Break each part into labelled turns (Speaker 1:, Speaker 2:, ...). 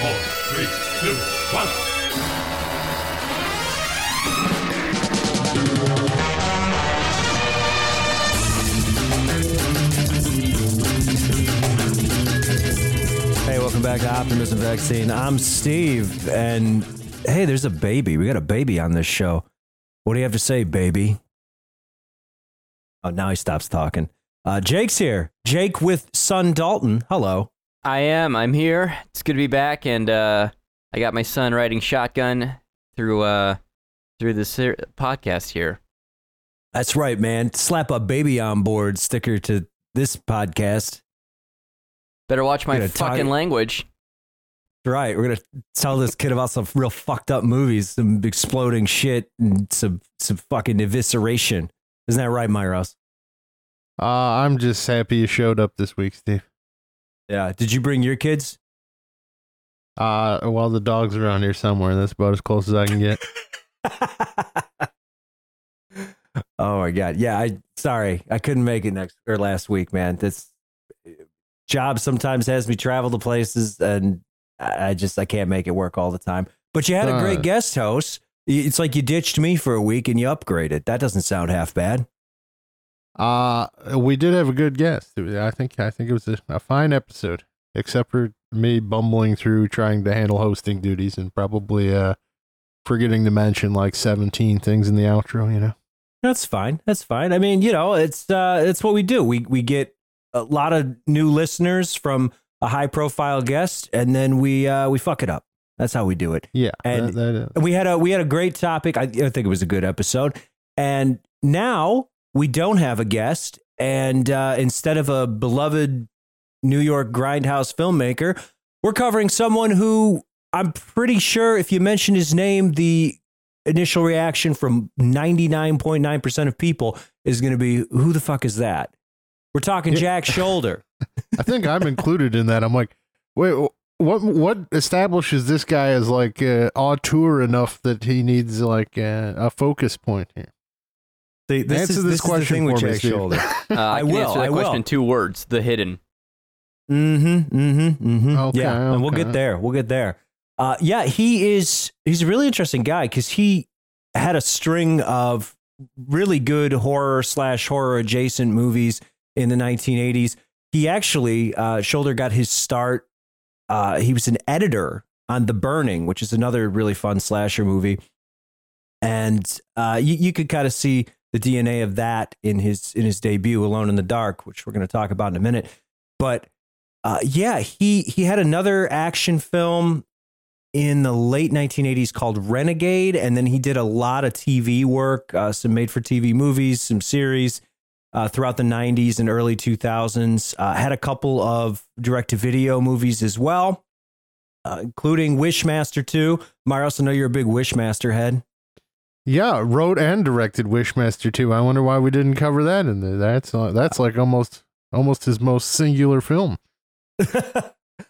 Speaker 1: four, three, two, one.
Speaker 2: Hey, welcome back to Optimism Vaccine. I'm Steve, and hey, there's a baby. We got a baby on this show. What do you have to say, baby? Oh, now he stops talking. Uh, Jake's here. Jake with son Dalton. Hello.
Speaker 3: I am. I'm here. It's good to be back, and uh, I got my son riding shotgun through uh, through this ser- podcast here.
Speaker 2: That's right, man. Slap a baby on board sticker to this podcast.
Speaker 3: Better watch my fucking
Speaker 2: tie-
Speaker 3: language.
Speaker 2: Right. We're gonna tell this kid about some real fucked up movies, some exploding shit, and some some fucking evisceration. Isn't that right, Myros?
Speaker 4: Uh, I'm just happy you showed up this week, Steve.
Speaker 2: Yeah. Did you bring your kids?
Speaker 4: Uh, well, the dog's around here somewhere. That's about as close as I can get.
Speaker 2: oh my god. Yeah, I sorry. I couldn't make it next or last week, man. This job sometimes has me travel to places and I just I can't make it work all the time. But you had a great
Speaker 4: Uh.
Speaker 2: guest host. It's like you ditched me for a week and you upgraded. That doesn't sound half bad.
Speaker 4: Uh, we did have a good guest. I think I think it was a, a fine episode, except for me bumbling through trying to handle hosting duties and probably uh forgetting to mention like 17 things in the outro. You know.
Speaker 2: That's fine. That's fine. I mean, you know, it's uh it's what we do. We we get a lot of new listeners from a high profile guest and then we uh we fuck it up. That's how we do it.
Speaker 4: Yeah.
Speaker 2: And-
Speaker 4: that, that,
Speaker 2: we had a we had a great topic. I, I think it was a good episode. And now we don't have a guest, and uh, instead of a beloved New York grindhouse filmmaker, we're covering someone who I'm pretty sure if you mention his name, the initial reaction from 99.9% of people is going to be, "Who the fuck is that?" We're talking
Speaker 4: Yeah.
Speaker 2: Jack Sholder.
Speaker 4: I think I'm included in that. I'm like, wait, what? What establishes this guy as like uh, auteur enough that he needs like uh, a focus point here?
Speaker 2: See, this
Speaker 4: Answer
Speaker 2: is,
Speaker 4: this
Speaker 2: this is the
Speaker 4: question
Speaker 2: thing with
Speaker 4: for me,
Speaker 2: Jack
Speaker 4: Steve.
Speaker 2: Sholder.
Speaker 3: Uh, I,
Speaker 2: I will,
Speaker 3: answer that
Speaker 2: I
Speaker 3: question
Speaker 2: will.
Speaker 3: in two words: the hidden.
Speaker 2: Mm-hmm. Mm-hmm. Mm-hmm.
Speaker 4: Okay,
Speaker 2: yeah, and we'll get there. We'll get there. Uh, yeah, he is. He's a really interesting guy because he had a string of really good horror slash horror adjacent movies in the 1980s. He actually uh, Sholder got his start. Uh, he was an editor on The Burning, which is another really fun slasher movie, and uh, you, you could kind of see the DNA of that in his in his debut, Alone in the Dark, which we're going to talk about in a minute. But uh, yeah, he he had another action film in the late 1980s called Renegade, and then he did a lot of TV work, uh, some made-for-TV movies, some series uh, throughout the 90s and early 2000s. Uh, had a couple of direct-to-video movies as well, uh, including Wishmaster 2. Myros, I know you're a big Wishmaster head.
Speaker 4: Yeah, wrote and directed Wishmaster 2. I wonder why we didn't cover that in there. That's uh, that's like almost almost his most singular film.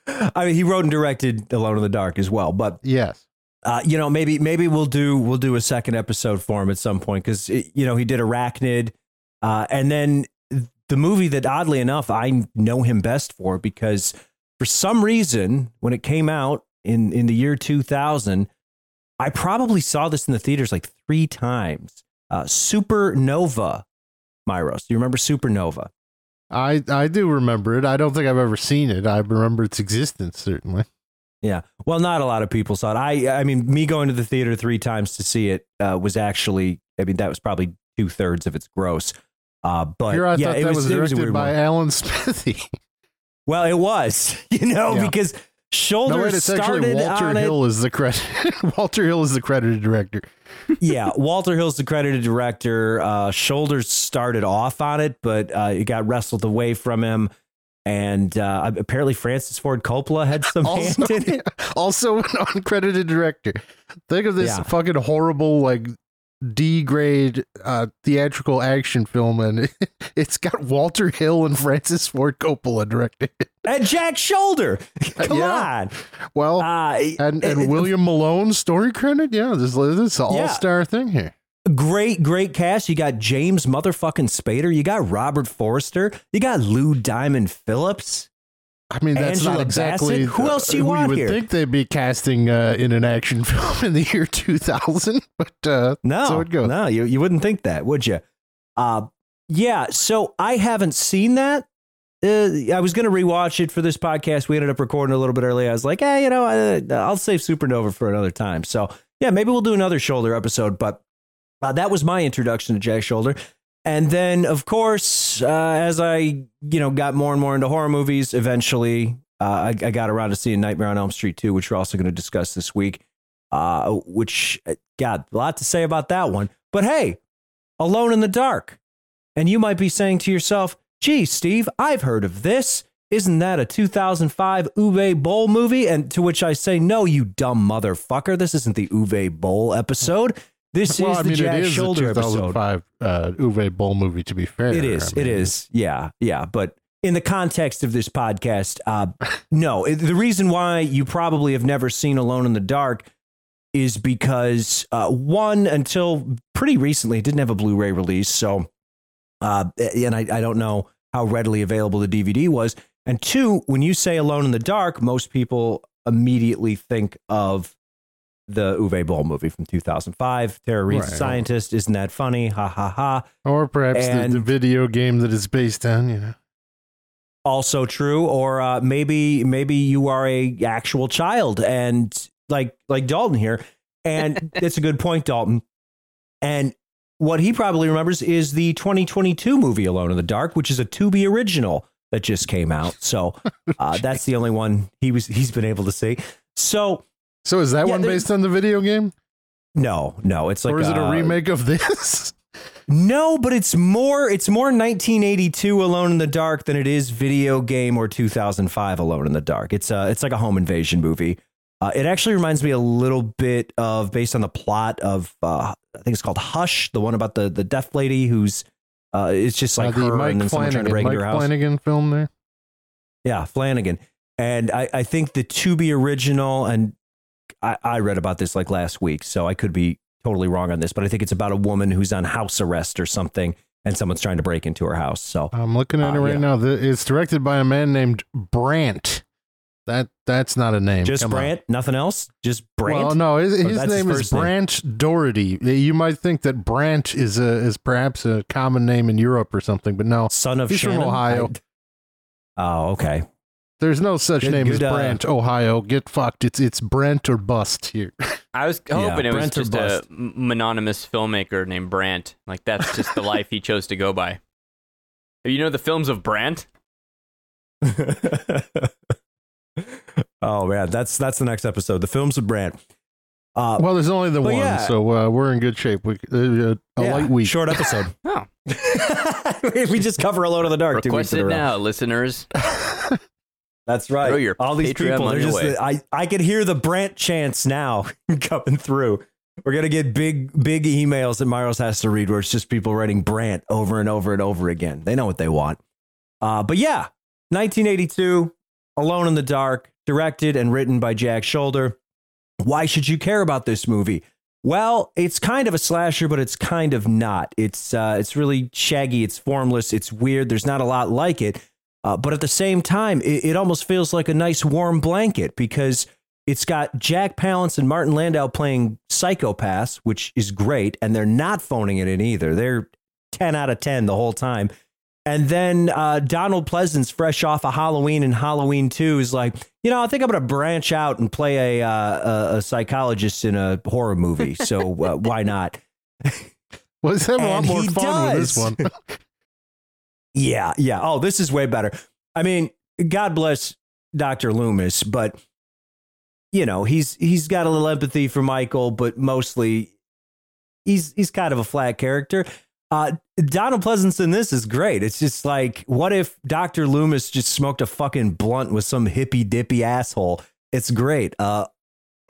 Speaker 2: I mean, he wrote and directed Alone in the Dark as well, but
Speaker 4: Yes.
Speaker 2: uh, you know, maybe maybe we'll do we'll do a second episode for him at some point because you know he did Arachnid, uh, and then the movie that oddly enough I know him best for because for some reason when it came out in in the year two thousand, I probably saw this in the theaters like three times. Uh, Supernova, Myros, do you remember Supernova?
Speaker 4: I I do remember it. I don't think I've ever seen it. I remember its existence certainly.
Speaker 2: Yeah. Well, not a lot of people saw it. I I mean, me going to the theater three times to see it uh, was actually. I mean, that was probably two thirds of its gross. Uh, but
Speaker 4: Here I
Speaker 2: yeah,
Speaker 4: thought
Speaker 2: it
Speaker 4: that
Speaker 2: was,
Speaker 4: was,
Speaker 2: it was
Speaker 4: directed by
Speaker 2: one.
Speaker 4: Alan Smithee.
Speaker 2: Well, it was, you know,
Speaker 4: Yeah.
Speaker 2: because Sholder
Speaker 4: no, wait, it's
Speaker 2: started
Speaker 4: actually Walter Hill is the credit. Walter Hill is the credited director.
Speaker 2: Yeah, Walter Hill's the credited director. Uh, Sholders started off on it, but uh, it got wrestled away from him. And uh, apparently, Francis Ford Coppola had some
Speaker 4: Also,
Speaker 2: hand in it.
Speaker 4: also an uncredited director. Think of this
Speaker 2: Yeah.
Speaker 4: fucking horrible like D grade uh, theatrical action film, and it's got Walter Hill and Francis Ford Coppola directing. it.
Speaker 2: And Jack Sholder. Come
Speaker 4: Yeah.
Speaker 2: on.
Speaker 4: Well,
Speaker 2: Uh,
Speaker 4: and and William Malone story credit. Yeah, this this is an all star thing here.
Speaker 2: Great, great cast. You got James motherfucking Spader. You got Robert Forster. You got Lou Diamond Phillips.
Speaker 4: I mean, that's
Speaker 2: Angela
Speaker 4: not exactly
Speaker 2: Bassett? Who else do you
Speaker 4: who
Speaker 2: want
Speaker 4: would
Speaker 2: here?
Speaker 4: think they'd be casting uh, in an action film in the year 2000, but uh,
Speaker 2: No,
Speaker 4: so it goes.
Speaker 2: no, you you wouldn't think that, would you? Uh, yeah. So I haven't seen that. Uh, I was going to rewatch it for this podcast. We ended up recording a little bit early. I was like, hey, you know, I, I'll save Supernova for another time. So yeah, maybe we'll do another Sholder episode. But uh, that was my introduction to Jack Sholder. And then, of course, uh, as I you know got more and more into horror movies, eventually uh, I, I got around to seeing Nightmare on Elm Street 2, which we're also going to discuss this week. Uh, which, uh, God, a lot to say about that one. But hey, Alone in the Dark. And you might be saying to yourself, gee, Steve, I've heard of this. Isn't that a 2005 Uwe Boll movie? And to which I say, no, you dumb motherfucker. This isn't the Uwe Boll episode. This
Speaker 4: well,
Speaker 2: is
Speaker 4: I
Speaker 2: the
Speaker 4: mean,
Speaker 2: Jack
Speaker 4: it is
Speaker 2: Sholder
Speaker 4: the
Speaker 2: episode.
Speaker 4: 2005 uh, Uwe Boll movie. To be fair,
Speaker 2: It is.
Speaker 4: I mean,
Speaker 2: it is. Yeah. Yeah. But in the context of this podcast, uh, no. The reason why you probably have never seen Alone in the Dark is because uh, one, until pretty recently, it didn't have a Blu-ray release. So, uh, and I, I don't know how readily available the DVD was. And two, when you say Alone in the Dark, most people immediately think of the Uwe Boll movie from 2005. Tara Reid's
Speaker 4: Right.
Speaker 2: scientist. Isn't that funny? Ha ha ha.
Speaker 4: Or perhaps the, the video game that it's based on. You know,
Speaker 2: also true or uh, maybe maybe you are a actual child and like like Dalton here and it's a good point Dalton and what he probably remembers is the 2022 movie Alone in the Dark which is a Tubi original that just came out so uh, that's the only one he was he's been able to see so
Speaker 4: so is that
Speaker 2: Yeah,
Speaker 4: one based on the video game,
Speaker 2: no no it's like
Speaker 4: or is it a remake of this?
Speaker 2: No, but it's more it's more 1982 Alone in the Dark than it is video game or 2005 Alone in the Dark. It's uh it's like a home invasion movie. Uh, it actually reminds me a little bit of based on the plot of uh, I think it's called Hush, the one about the the deaf lady who's uh it's just like
Speaker 4: Uh, the
Speaker 2: her
Speaker 4: Mike
Speaker 2: and then someone trying to break
Speaker 4: Mike
Speaker 2: into her house.
Speaker 4: Flanagan film there.
Speaker 2: Yeah, Flanagan. And I, I think the Tubi original, and I, I read about this like last week, so I could be totally wrong on this, but I think it's about a woman who's on house arrest or something, and someone's trying to break into her house. So
Speaker 4: I'm looking at
Speaker 2: Uh,
Speaker 4: it right
Speaker 2: yeah.
Speaker 4: now. It's directed by a man named Brant. That that's not a name.
Speaker 2: just
Speaker 4: Come on.
Speaker 2: Brant, nothing else, just Brant.
Speaker 4: Well, no, his, his
Speaker 2: that's his
Speaker 4: name is
Speaker 2: first name?
Speaker 4: Doherty. You might think that Brant is a is perhaps a common name in Europe or something, but no,
Speaker 2: Son of
Speaker 4: He's from Ohio.
Speaker 2: I- oh, okay.
Speaker 4: There's no such
Speaker 2: Good-
Speaker 4: name as
Speaker 2: good, uh,
Speaker 4: Brant, Ohio. Get fucked. It's it's Brent or bust here.
Speaker 3: I was
Speaker 2: Yeah,
Speaker 3: hoping it was
Speaker 2: Brent or
Speaker 3: just a
Speaker 2: bust.
Speaker 3: mononymous filmmaker named Brandt. Like that's just the life he chose to go by. You know the films of Brandt?
Speaker 2: oh man, that's that's the next episode. The films of Brant. Uh,
Speaker 4: Well, there's only the one,
Speaker 2: yeah.
Speaker 4: so uh, we're in good shape. We uh, a
Speaker 2: yeah,
Speaker 4: light week.
Speaker 2: short episode.
Speaker 3: Oh,
Speaker 2: we just cover Alone of the Dark. two
Speaker 3: request it now, listeners.
Speaker 2: That's right.
Speaker 3: Throw your
Speaker 2: All these
Speaker 3: Patreon
Speaker 2: people, they're just. I, I could hear the Brant chants now coming through. We're gonna get big, big emails that Myros has to read, where it's just people writing Brant over and over and over again. They know what they want. Uh, but yeah, 1982, Alone in the Dark, directed and written by Jack Sholder. Why should you care about this movie? Well, it's kind of a slasher, but it's kind of not. It's uh, it's really shaggy. It's formless. It's weird. There's not a lot like it. Uh, but at the same time, it, it almost feels like a nice warm blanket because it's got Jack Palance and Martin Landau playing psychopaths, which is great, and they're not phoning it in either. They're 10 out of 10 the whole time. And then uh, Donald Pleasence, fresh off of Halloween and Halloween 2, is like, you know, I think I'm going to branch out and play a, uh, a, a psychologist in a horror movie. So uh, why not?
Speaker 4: Well, he's having a lot more fun with this one.
Speaker 2: Yeah, yeah. Oh, this is way better. I mean, God bless Dr. Loomis, but you know, he's he's got a little empathy for Michael, but mostly he's he's kind of a flat character. Uh Donald Pleasence in this is great. It's just like, what if Dr. Loomis just smoked a fucking blunt with some hippy dippy asshole? It's great. Uh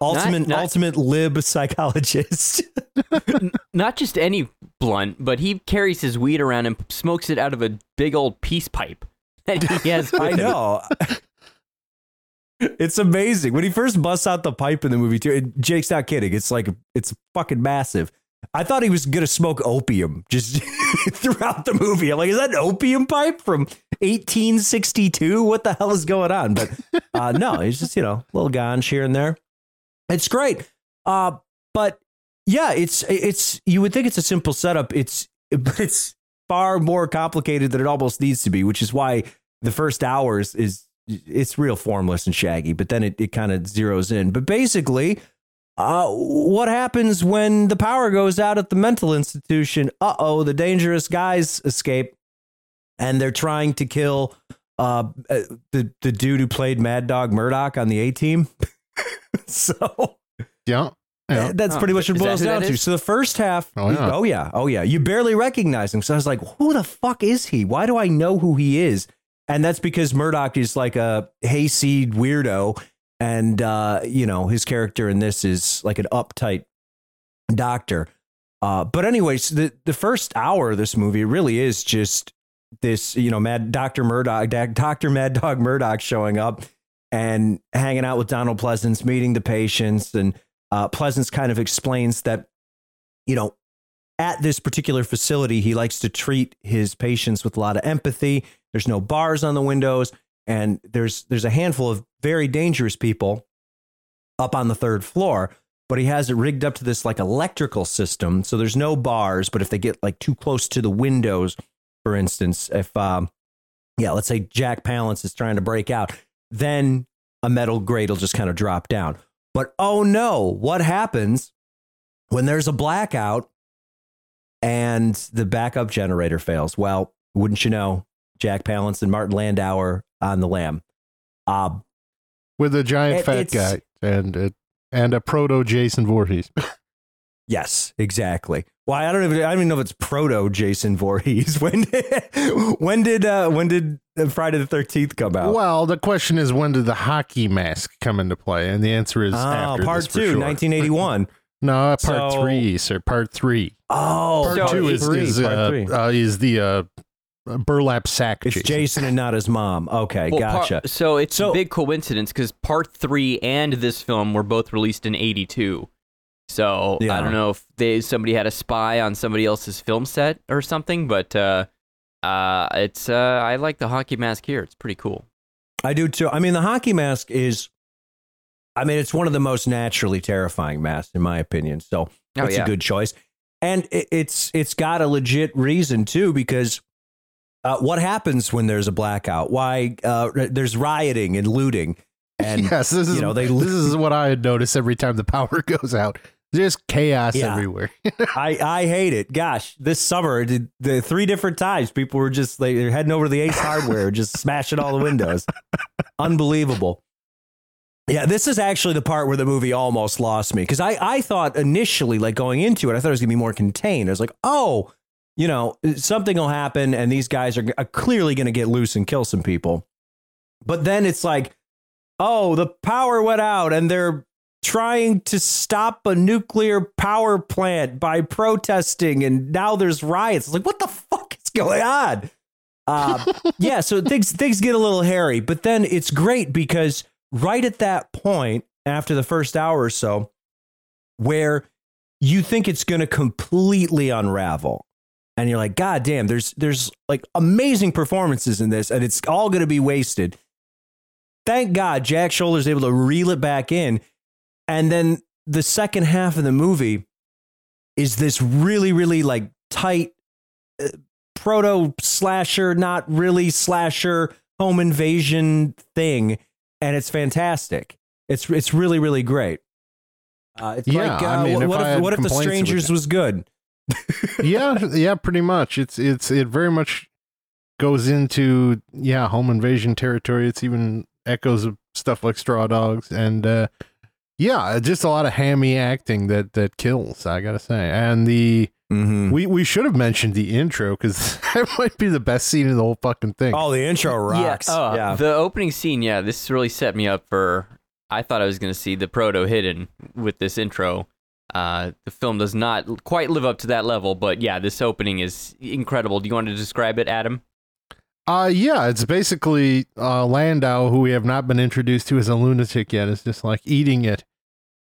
Speaker 2: ultimate
Speaker 3: not-
Speaker 2: ultimate lib psychologist.
Speaker 3: Not just any blunt, but he carries his weed around and smokes it out of a big old peace pipe that he has.
Speaker 2: I know. it's amazing when he first busts out the pipe in the movie too. Jake's not kidding. It's like it's fucking massive. I thought he was gonna smoke opium just throughout the movie. I'm like, is that an opium pipe from 1862? What the hell is going on? But uh, no, he's just you know a little ganj here and there. It's great, uh, but yeah, it's it's you would think it's a simple setup. It's but it's far more complicated than it almost needs to be, which is why the first hours is it's real formless and shaggy, but then it, it kind of zeroes in. But basically, uh, what happens when the power goes out at the mental institution? Uh oh, the dangerous guys escape, and they're trying to kill uh, uh, the the dude who played Mad Dog Murdock on the A Team. so
Speaker 4: Yeah. Yeah.
Speaker 2: that's
Speaker 3: Oh,
Speaker 2: pretty much what
Speaker 3: is
Speaker 2: it boils down to. So the first half,
Speaker 4: Oh, yeah.
Speaker 2: oh yeah, oh yeah, you barely recognize him. So I was like, who the fuck is he? Why do I know who he is? And that's because Murdock is like a hayseed weirdo, and uh, you know his character in this is like an uptight doctor. Uh, but anyways, the the first hour of this movie really is just this, you know, Mad Doctor Murdock, Doctor Mad Dog Murdock showing up and hanging out with Donald Pleasence, meeting the patients, and uh, Pleasence kind of explains that, you know, at this particular facility, he likes to treat his patients with a lot of empathy. There's no bars on the windows, and there's there's a handful of very dangerous people up on the third floor. But he has it rigged up to this like electrical system, so there's no bars. But if they get like too close to the windows, for instance, if um, yeah, let's say Jack Palance is trying to break out, then a metal grate will just kind of drop down. But oh no, what happens when there's a blackout and the backup generator fails? Well, wouldn't you know, Jack Palance and Martin Landauer on the lam. Uh,
Speaker 4: With a giant
Speaker 2: It-
Speaker 4: fat guy and and a proto Jason Voorhees.
Speaker 2: yes, exactly. Well, I don't even I don't even know if it's proto Jason Voorhees. When when did uh, when did Friday the Thirteenth come out?
Speaker 4: Well, the question is when did the hockey mask come into play? And the answer is
Speaker 2: Oh,
Speaker 4: after
Speaker 2: part
Speaker 4: this
Speaker 2: two,
Speaker 4: sure.
Speaker 2: 1981.
Speaker 4: No, uh, part
Speaker 2: So-
Speaker 4: three, sir. Part three.
Speaker 2: Oh,
Speaker 4: Part
Speaker 3: So
Speaker 4: two is,
Speaker 2: three,
Speaker 4: is,
Speaker 2: part
Speaker 4: uh,
Speaker 2: three.
Speaker 4: uh, is the uh, burlap sack.
Speaker 2: It's Jason. and not his mom. Okay,
Speaker 3: Well, par-
Speaker 2: gotcha.
Speaker 3: so it's
Speaker 2: So-
Speaker 3: a big coincidence because part three and this film were both released in '82. So
Speaker 2: Yeah.
Speaker 3: I don't know if they somebody had a spy on somebody else's film set or something, but uh, uh, it's uh, I like the hockey mask here. It's pretty cool.
Speaker 2: I do too. I mean, the hockey mask is, I mean, it's one of the most naturally terrifying masks in my opinion. So
Speaker 3: Oh
Speaker 2: it's
Speaker 3: yeah,
Speaker 2: a good choice, and it, it's it's got a legit reason too because. Uh, what happens when there's a blackout? Why uh, there's rioting and looting, and
Speaker 4: yes, this is
Speaker 2: you know, they-
Speaker 4: this is what I had noticed every time the power goes out. Just chaos
Speaker 2: Yeah.
Speaker 4: everywhere.
Speaker 2: I, I hate it. Gosh, this summer, the, the three different times people were just like they're heading over to the Ace Hardware, just smashing all the windows. Unbelievable. Yeah, this is actually the part where the movie almost lost me because I, I thought initially, like going into it, I thought it was gonna be more contained. I was like, oh, you know, something will happen and these guys are, are clearly gonna get loose and kill some people. But then it's like, oh, the power went out and they're trying to stop a nuclear power plant by protesting, and now there's riots. It's like, what the fuck is going on? Uh, yeah, so things things get a little hairy, but then it's great because right at that point, after the first hour or so, where you think it's going to completely unravel, and you're like, God damn, there's there's like amazing performances in this, and it's all going to be wasted. Thank God Jack Sholder's able to reel it back in. And then the second half of the movie is this really, really like tight uh, proto slasher, not really slasher home invasion thing. And it's fantastic. It's, it's really, really great. Uh, it's
Speaker 4: Yeah,
Speaker 2: like, uh,
Speaker 4: I mean,
Speaker 2: what,
Speaker 4: if
Speaker 2: if, what if The
Speaker 4: complaints, it would-
Speaker 2: Strangers was good?
Speaker 4: yeah, yeah, pretty much. It's it's it very much goes into yeah home invasion territory. It's even echoes of stuff like Straw Dogs and uh, yeah, just a lot of hammy acting that that kills. I gotta say, and the
Speaker 2: Mm-hmm.
Speaker 4: we we should have mentioned the intro because that might be the best scene in the whole fucking thing.
Speaker 2: Oh, the intro rocks.
Speaker 3: Yeah, oh,
Speaker 2: yeah.
Speaker 3: the opening scene. Yeah, this really set me up for. I thought I was going to see the proto hidden with this intro. Uh, the film does not quite live up to that level, but yeah, this opening is incredible. Do you want to describe it, Adam?
Speaker 4: Uh yeah, it's basically uh Landau, who we have not been introduced to as a lunatic yet, is just like eating it.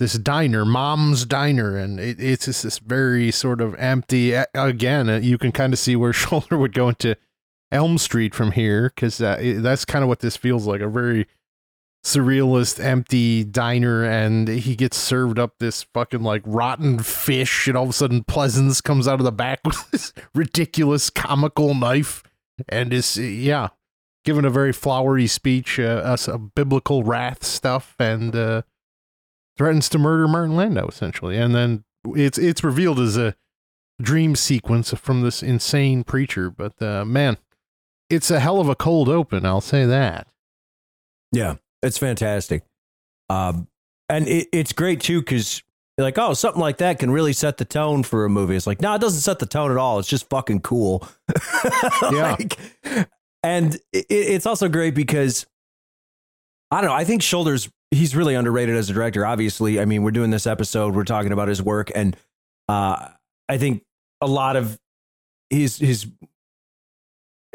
Speaker 4: This diner, Mom's Diner, and it, it's just this very sort of empty. Again, uh, you can kind of see where Sholder would go into Elm Street from here because uh, that's kind of what this feels like a very surrealist, empty diner, and he gets served up this fucking like rotten fish, and all of a sudden Pleasence comes out of the back with this ridiculous comical knife, and is yeah, given a very flowery speech, uh, us uh, biblical wrath stuff, and uh, threatens to murder Martin Landau essentially, and then it's it's revealed as a dream sequence from this insane preacher. But uh, man, it's a hell of a cold open. I'll say that.
Speaker 2: Yeah, it's fantastic. Um, and it, it's great too because like, oh, something like that can really set the tone for a movie. It's like, no, it doesn't set the tone at all. It's just fucking cool.
Speaker 4: Yeah.
Speaker 2: Like, and it, it's also great because I don't know. I think Sholders he's really underrated as a director. Obviously, I mean, we're doing this episode. We're talking about his work, and uh, I think a lot of his his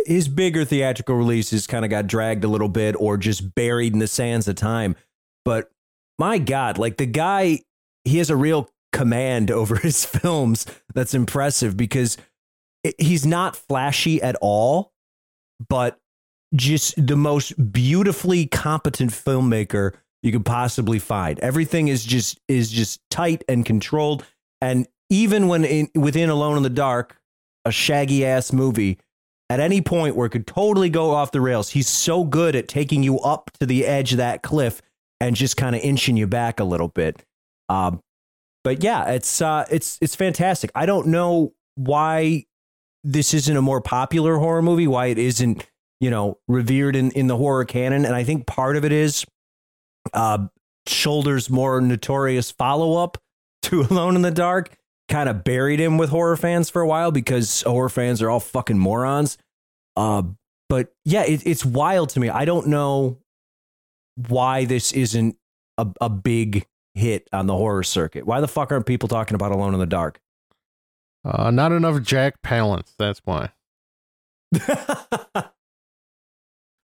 Speaker 2: his bigger theatrical releases kind of got dragged a little bit or just buried in the sands of time. But my God, like the guy, he has a real command over his films that's impressive because he's not flashy at all, but just the most beautifully competent filmmaker you could possibly find. Everything is just is just tight and controlled. And even when in, within Alone in the Dark, a shaggy ass movie, at any point where it could totally go off the rails, he's so good at taking you up to the edge of that cliff and just kind of inching you back a little bit. Um, but yeah, it's uh, it's it's fantastic. I don't know why this isn't a more popular horror movie, why it isn't you know revered in in the horror canon, and I think part of it is uh, Sholder's more notorious follow up to Alone in the Dark kind of buried him with horror fans for a while because horror fans are all fucking morons. Uh, but yeah, it, it's wild to me. I don't know why this isn't a, a big hit on the horror circuit. Why the fuck aren't people talking about Alone in the Dark?
Speaker 4: Uh, not enough Jack Palance. That's why.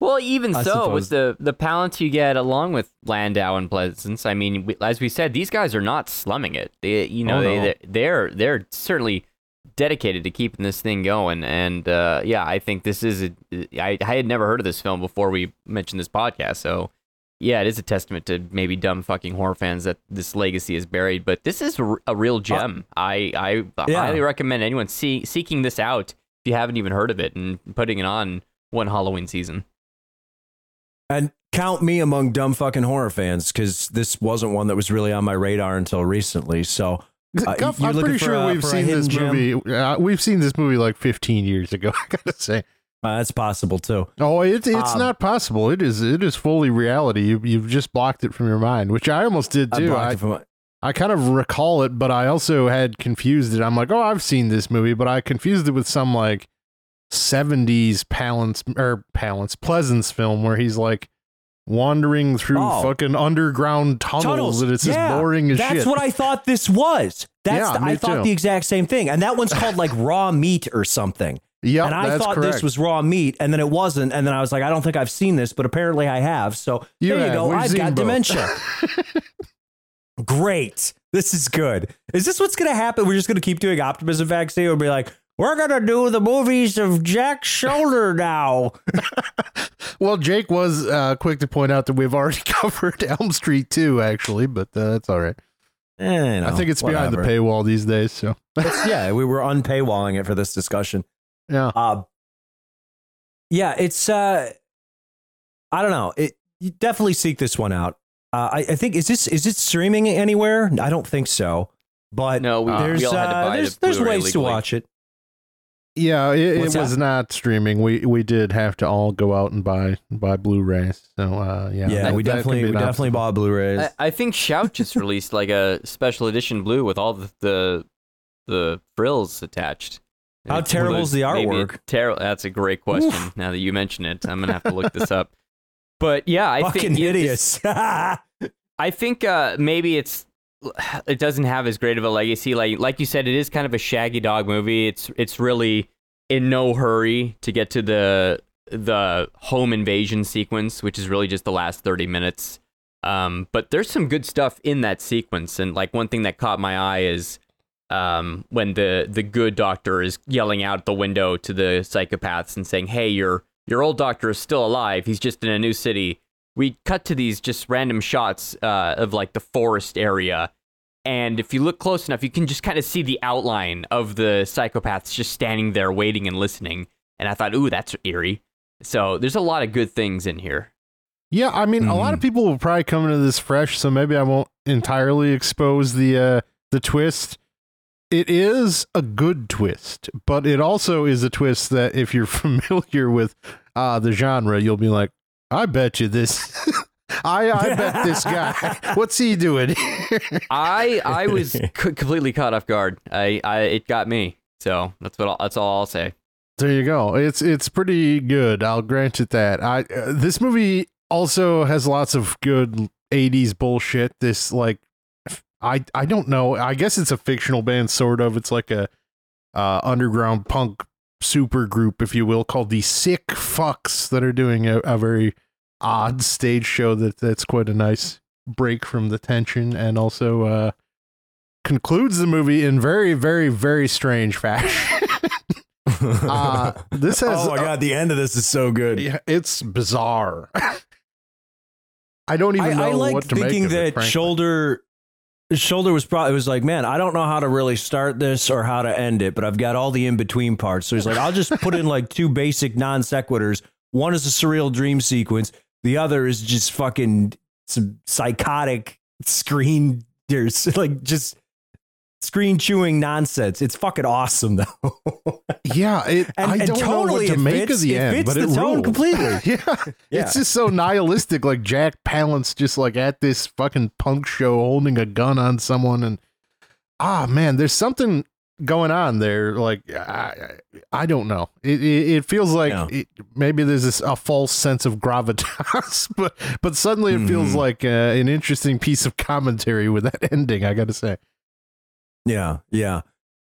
Speaker 3: Well, even
Speaker 2: I
Speaker 3: so,
Speaker 2: suppose.
Speaker 3: with the the balance you get along with Landau and Pleasence, I mean, we, as we said, these guys are not slumming it. They, you know,
Speaker 4: Oh,
Speaker 3: they,
Speaker 4: no.
Speaker 3: they they're they're certainly dedicated to keeping this thing going. And uh, yeah, I think this is. A, I I had never heard of this film before we mentioned this podcast, so yeah, it is a testament to maybe dumb fucking horror fans that this legacy is buried. But this is a, real gem. I I
Speaker 2: Yeah.
Speaker 3: highly recommend anyone see, seeking this out if you haven't even heard of it and putting it on one Halloween season.
Speaker 2: And count me among dumb fucking horror fans because this wasn't one that was really on my radar until recently. So Uh,
Speaker 4: Guff,
Speaker 2: you're
Speaker 4: I'm pretty sure
Speaker 2: a-
Speaker 4: we've seen this
Speaker 2: gem?
Speaker 4: movie. Uh, we've seen this movie like 15 years ago. I gotta say.
Speaker 2: uh, that's possible too.
Speaker 4: Oh, it's it's
Speaker 2: Um,
Speaker 4: not possible. It is it is fully reality. You you've just blocked it from your mind, which I almost did too. I,
Speaker 2: my-
Speaker 4: I kind of recall it, but I also had confused it. I'm like, oh, I've seen this movie, but I confused it with some like 70s Palance or Palance Pleasence film where he's like wandering through
Speaker 2: Oh.
Speaker 4: fucking underground tunnels,
Speaker 2: Tunnels.
Speaker 4: and it's
Speaker 2: Yeah,
Speaker 4: just boring as
Speaker 2: That's
Speaker 4: shit.
Speaker 2: what I thought this was. That's
Speaker 4: Yeah,
Speaker 2: the- I thought
Speaker 4: too.
Speaker 2: the exact same thing, and that one's called like raw meat or something.
Speaker 4: Yeah,
Speaker 2: and I
Speaker 4: that's
Speaker 2: thought
Speaker 4: correct.
Speaker 2: this was raw meat, and then it wasn't, and then I was like, I don't think I've seen this, but apparently I have. So
Speaker 4: You
Speaker 2: there you go.
Speaker 4: We've
Speaker 2: I've got
Speaker 4: both.
Speaker 2: dementia. Great. This is good. Is this what's going to happen? We're just going to keep doing optimism vaccine and be like, we're going to do the movies of Jack Sholder now.
Speaker 4: Well, Jake was uh, quick to point out that we've already covered Elm Street too, actually, but uh, that's all right.
Speaker 2: Eh, you know,
Speaker 4: I think it's behind the paywall these days. So
Speaker 2: yeah, we were unpaywalling it for this discussion.
Speaker 4: yeah,
Speaker 2: Uh, yeah, it's uh, I don't know. It you definitely seek this one out. Uh, I, I think is this is it streaming anywhere? I don't think so. But
Speaker 3: No, we,
Speaker 2: there's
Speaker 3: we all had to
Speaker 2: uh,
Speaker 3: buy
Speaker 2: there's,
Speaker 3: the
Speaker 2: there's
Speaker 3: Blu-ray
Speaker 2: ways to watch it.
Speaker 4: Yeah, it, it was not streaming. We we did have to all go out and buy buy Blu-rays. So uh, yeah,
Speaker 2: Yeah,
Speaker 4: that-
Speaker 2: we definitely we definitely
Speaker 4: option.
Speaker 2: bought Blu-rays.
Speaker 3: I, I think Shout just released like a special edition blue with all the the, the frills attached.
Speaker 2: How
Speaker 3: It's
Speaker 2: terrible is the artwork?
Speaker 3: Terrible. That's a great question. Now that you mention it, I'm gonna have to look this up. But yeah, I
Speaker 2: Fucking
Speaker 3: think you know,
Speaker 2: idiots.
Speaker 3: I think uh, maybe it's it doesn't have as great of a legacy. Like like you said, it is kind of a shaggy dog movie. It's it's really in no hurry to get to the the home invasion sequence, which is really just the last thirty minutes. Um, but there's some good stuff in that sequence, and like one thing that caught my eye is um, when the the good doctor is yelling out the window to the psychopaths and saying, "Hey, your your old doctor is still alive. He's just in a new city." We cut to these just random shots uh, of like the forest area, and if you look close enough, you can just kind of see the outline of the psychopaths just standing there waiting and listening. And I thought, ooh, that's eerie. So there's a lot of good things in here.
Speaker 4: Yeah, I mean, a lot of people will probably come into this fresh, so maybe I won't entirely expose the uh, the twist. It is a good twist, but it also is a twist that if you're familiar with uh, the genre, you'll be like, I bet you this. I I bet this guy. What's he doing?
Speaker 3: I I was c- completely caught off guard. I, I it got me. So that's what I'll, that's all I'll say.
Speaker 4: There you go. It's it's pretty good. I'll grant it that. I uh, this movie also has lots of good 80s bullshit. This like I I don't know. I guess it's a fictional band sort of. It's like a uh underground punk super group if you will called the Sick Fucks that are doing a, a very odd stage show that that's quite a nice break from the tension and also uh concludes the movie in very very very strange fashion. uh this has
Speaker 2: oh my god, the end of this is so good.
Speaker 4: yeah, it's bizarre. I don't even
Speaker 2: I,
Speaker 4: know
Speaker 2: I like
Speaker 4: what to
Speaker 2: thinking
Speaker 4: make of
Speaker 2: that
Speaker 4: it, frankly.
Speaker 2: sholder sholder was probably it was like man i don't know how to really start this or how to end it but i've got all the in between parts so he's like i'll just put in like two basic non sequiturs one is a surreal dream sequence the other is just fucking some psychotic screen there's like just screen chewing nonsense it's fucking awesome though
Speaker 4: Yeah, it,
Speaker 2: And-
Speaker 4: I
Speaker 2: and
Speaker 4: don't know what to make
Speaker 2: fits-
Speaker 4: of the
Speaker 2: it
Speaker 4: end,
Speaker 2: fits
Speaker 4: but
Speaker 2: the
Speaker 4: it
Speaker 2: tone completely.
Speaker 4: yeah.
Speaker 2: Yeah.
Speaker 4: it's just so nihilistic. Like Jack Palance just like at this fucking punk show holding a gun on someone, and ah man, there's something going on there. Like I, I don't know. It it, it feels like
Speaker 2: Yeah.
Speaker 4: it, maybe there's this a false sense of gravitas, but but suddenly it feels
Speaker 2: Mhm.
Speaker 4: like uh, an interesting piece of commentary with that ending. I got to say.
Speaker 2: Yeah, yeah.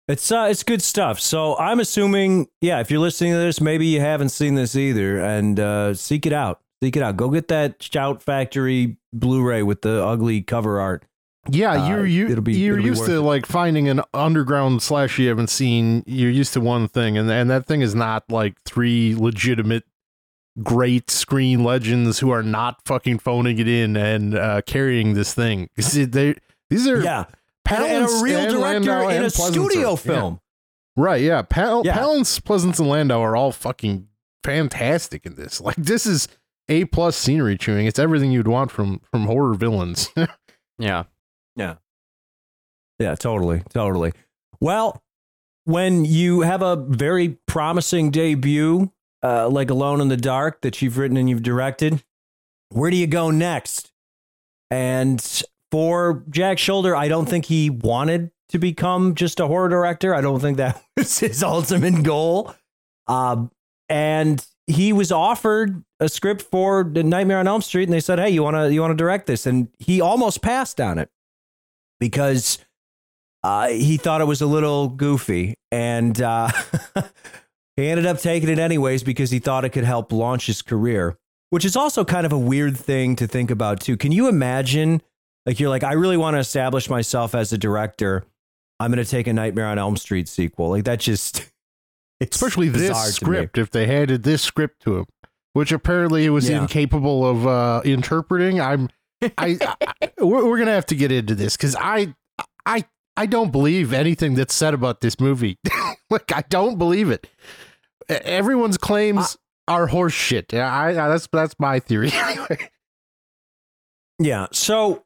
Speaker 2: It's uh it's good stuff. So I'm assuming, yeah, if you're listening to this, maybe you haven't seen this either, and uh seek it out. Seek it out. Go get that Shout Factory Blu-ray with the ugly cover art.
Speaker 4: Yeah,
Speaker 2: Uh,
Speaker 4: you're you
Speaker 2: it'll be-
Speaker 4: you're
Speaker 2: it'll be
Speaker 4: used
Speaker 2: worth
Speaker 4: to
Speaker 2: it.
Speaker 4: like finding an underground slash you haven't seen. You're used to one thing, and and that thing is not like three legitimate great screen legends who are not fucking phoning it in and uh, carrying this thing. See, they these are
Speaker 2: Yeah. And, and a real
Speaker 4: and
Speaker 2: director
Speaker 4: Landau
Speaker 2: in a
Speaker 4: Pleasantser.
Speaker 2: studio
Speaker 4: Yeah.
Speaker 2: film.
Speaker 4: Right, yeah. Pal-
Speaker 2: Yeah.
Speaker 4: Palance, Pleasence, and Landau are all fucking fantastic in this. Like this is A plus scenery chewing. It's everything you'd want from from horror villains.
Speaker 3: Yeah.
Speaker 2: Yeah, Yeah, totally, totally. Well, when you have a very promising debut, uh, like Alone in the Dark, that you've written and you've directed, where do you go next? And for Jack Sholder, I don't think he wanted to become just a horror director. I don't think that was his ultimate goal. Um, and he was offered a script for the Nightmare on Elm Street, and they said, "Hey, you want to you want to direct this?" And he almost passed on it because uh, he thought it was a little goofy, and uh, he ended up taking it anyways because he thought it could help launch his career. Which is also kind of a weird thing to think about too. Can you imagine? Like you're like, I really want to establish myself as a director. I'm going to take a Nightmare on Elm Street sequel. Like that just, it's
Speaker 4: especially this
Speaker 2: bizarre to me.
Speaker 4: script if they handed this script to him which apparently he was
Speaker 2: Yeah.
Speaker 4: incapable of uh interpreting i'm i, I we're, we're gonna have to get into this because i i i don't believe anything that's said about this movie like i don't believe it everyone's claims uh are horseshit. yeah I, I that's that's my theory
Speaker 2: Yeah. So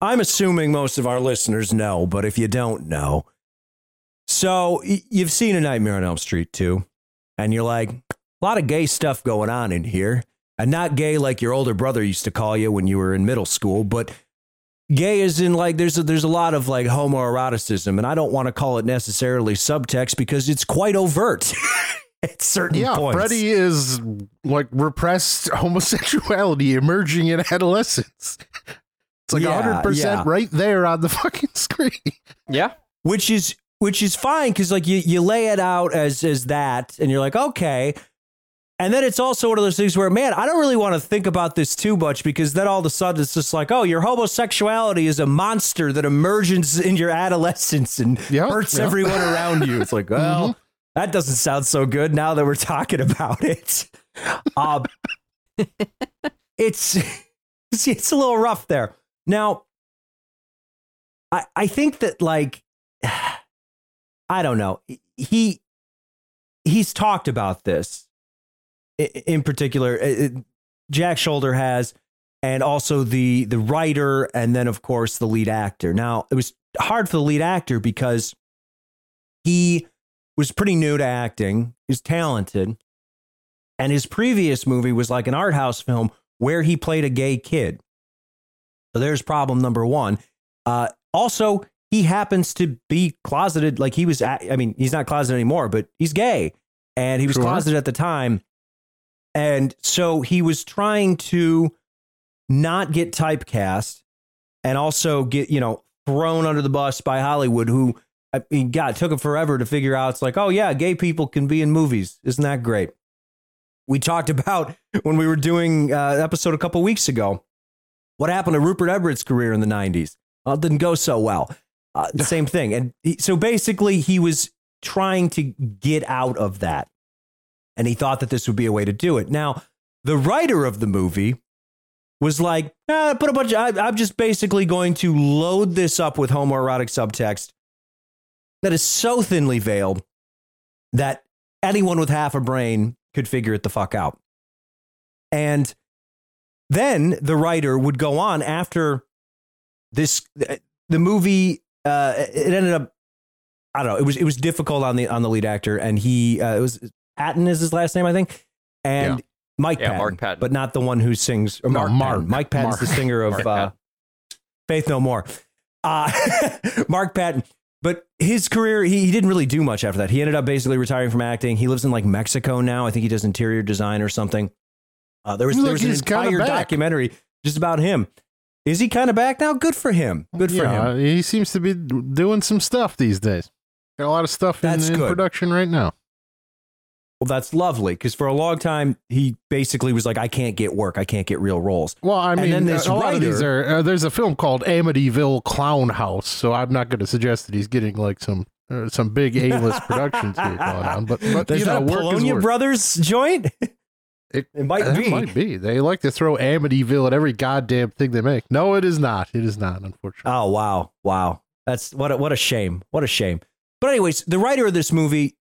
Speaker 2: I'm assuming most of our listeners know, but if you don't know, so y- you've seen a Nightmare on Elm Street too, and you're like, a lot of gay stuff going on in here. And not gay like your older brother used to call you when you were in middle school, but gay is in like there's a, there's a lot of like homoeroticism, and I don't want to call it necessarily subtext because it's quite overt at certain
Speaker 4: yeah
Speaker 2: points.
Speaker 4: freddie is like repressed homosexuality emerging in adolescence it's like
Speaker 2: Yeah,
Speaker 4: 100%
Speaker 2: yeah.
Speaker 4: right there on the fucking screen
Speaker 3: Yeah.
Speaker 2: which is which is fine because like you, you lay it out as as that and you're like okay And then it's also one of those things where, man, I don't really want to think about this too much because then all of a sudden it's just like, oh, your homosexuality is a monster that emerges in your adolescence and
Speaker 4: Yeah,
Speaker 2: hurts
Speaker 4: yeah.
Speaker 2: everyone around you. It's like, well, that doesn't sound so good now that we're talking about it. Um, it's, it's it's a little rough there. Now, I I think that like I don't know. He he's talked about this i- in particular. Jack Sholder has, and also the the writer, and then of course the lead actor. Now it was hard for the lead actor because he was pretty new to acting. He's talented, and his previous movie was like an art house film where he played a gay kid. So there's problem number one. Uh, also, he happens to be closeted. Like he was, I mean, he's not closeted anymore, but he's gay, and he was
Speaker 4: Sure.
Speaker 2: closeted at the time. And so he was trying to not get typecast and also get, you know, thrown under the bus by Hollywood, who, I mean, God, took him forever to figure out. It's like, oh, yeah, gay people can be in movies. Isn't that great? We talked about when we were doing uh, episode a couple weeks ago what happened to Rupert Everett's career in the 90s. Well, it didn't go so well. Uh, same thing. And he, so basically, he was trying to get out of that. And he thought that this would be a way to do it. Now, the writer of the movie was like, ah, put a bunch of, I, I'm just basically going to load this up with homoerotic subtext that is so thinly veiled that anyone with half a brain could figure it the fuck out. And then the writer would go on after this the movie uh it ended up I don't know it was it was difficult on the on the lead actor and he uh, it was Patton is his last name I think and
Speaker 4: Yeah.
Speaker 2: Mike
Speaker 3: Yeah,
Speaker 2: Patton,
Speaker 3: Mark Patton.
Speaker 2: but not the one who sings or
Speaker 4: No,
Speaker 2: Mark
Speaker 4: Mark.
Speaker 2: Patton. Mike Patton's the singer of uh, Faith No More uh Mark Patton but his career he, he didn't really do much after that he ended up basically retiring from acting he lives in like Mexico now I think he does interior design or something uh, there was
Speaker 4: Look,
Speaker 2: there was an
Speaker 4: he's
Speaker 2: entire documentary just about him. Is he kind of back now? Good for him. Good for
Speaker 4: Yeah,
Speaker 2: him.
Speaker 4: He seems to be doing some stuff these days. Got a lot of stuff in,
Speaker 2: That's
Speaker 4: in
Speaker 2: good.
Speaker 4: production right now.
Speaker 2: Well, that's lovely because for a long time he basically was like, "I can't get work. I can't get real roles."
Speaker 4: Well, I
Speaker 2: And
Speaker 4: mean,
Speaker 2: then this
Speaker 4: a lot of these
Speaker 2: writer-
Speaker 4: are. Uh, there's a film called Amityville Clown House, so I'm not going to suggest that he's getting like some uh, some big A-list productions here going on. But, but
Speaker 2: There's
Speaker 4: you know,
Speaker 2: that a Polonia. Brothers joint.
Speaker 4: It-
Speaker 2: It might
Speaker 4: It
Speaker 2: be.
Speaker 4: might be. They like to throw Amityville at every goddamn thing they make. No, it is not. It is not. Unfortunately.
Speaker 2: Oh wow, wow. That's what a, what a shame. What a shame. But anyways, the writer of this movie,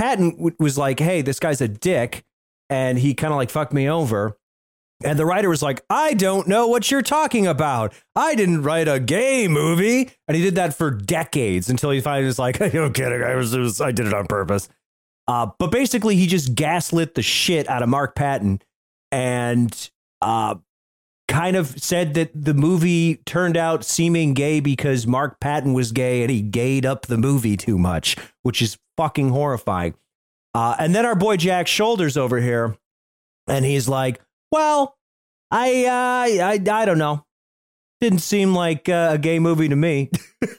Speaker 2: Patton, w- was like, "Hey, this guy's a dick," and he kind of like fucked me over. And the writer was like, "I don't know what you're talking about. I didn't write a gay movie." And he did that for decades until he finally was like, "I'm kidding. I was, was I did it on purpose." Uh, but basically, he just gaslit the shit out of Mark Patton, and uh, kind of said that the movie turned out seeming gay because Mark Patton was gay and he gayed up the movie too much, which is fucking horrifying. Uh, and then our boy Jack Sholders over here, and he's like, "Well, I, uh, I, I don't know. Didn't seem like uh, a gay movie to me."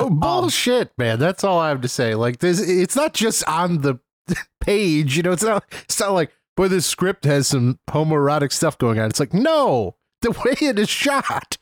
Speaker 4: Oh,
Speaker 2: Um,
Speaker 4: bullshit, man. That's all I have to say. Like this, it's not just on the page. You know, it's not. It's not like boy, this script has some homoerotic stuff going on. It's like no, the way it is shot.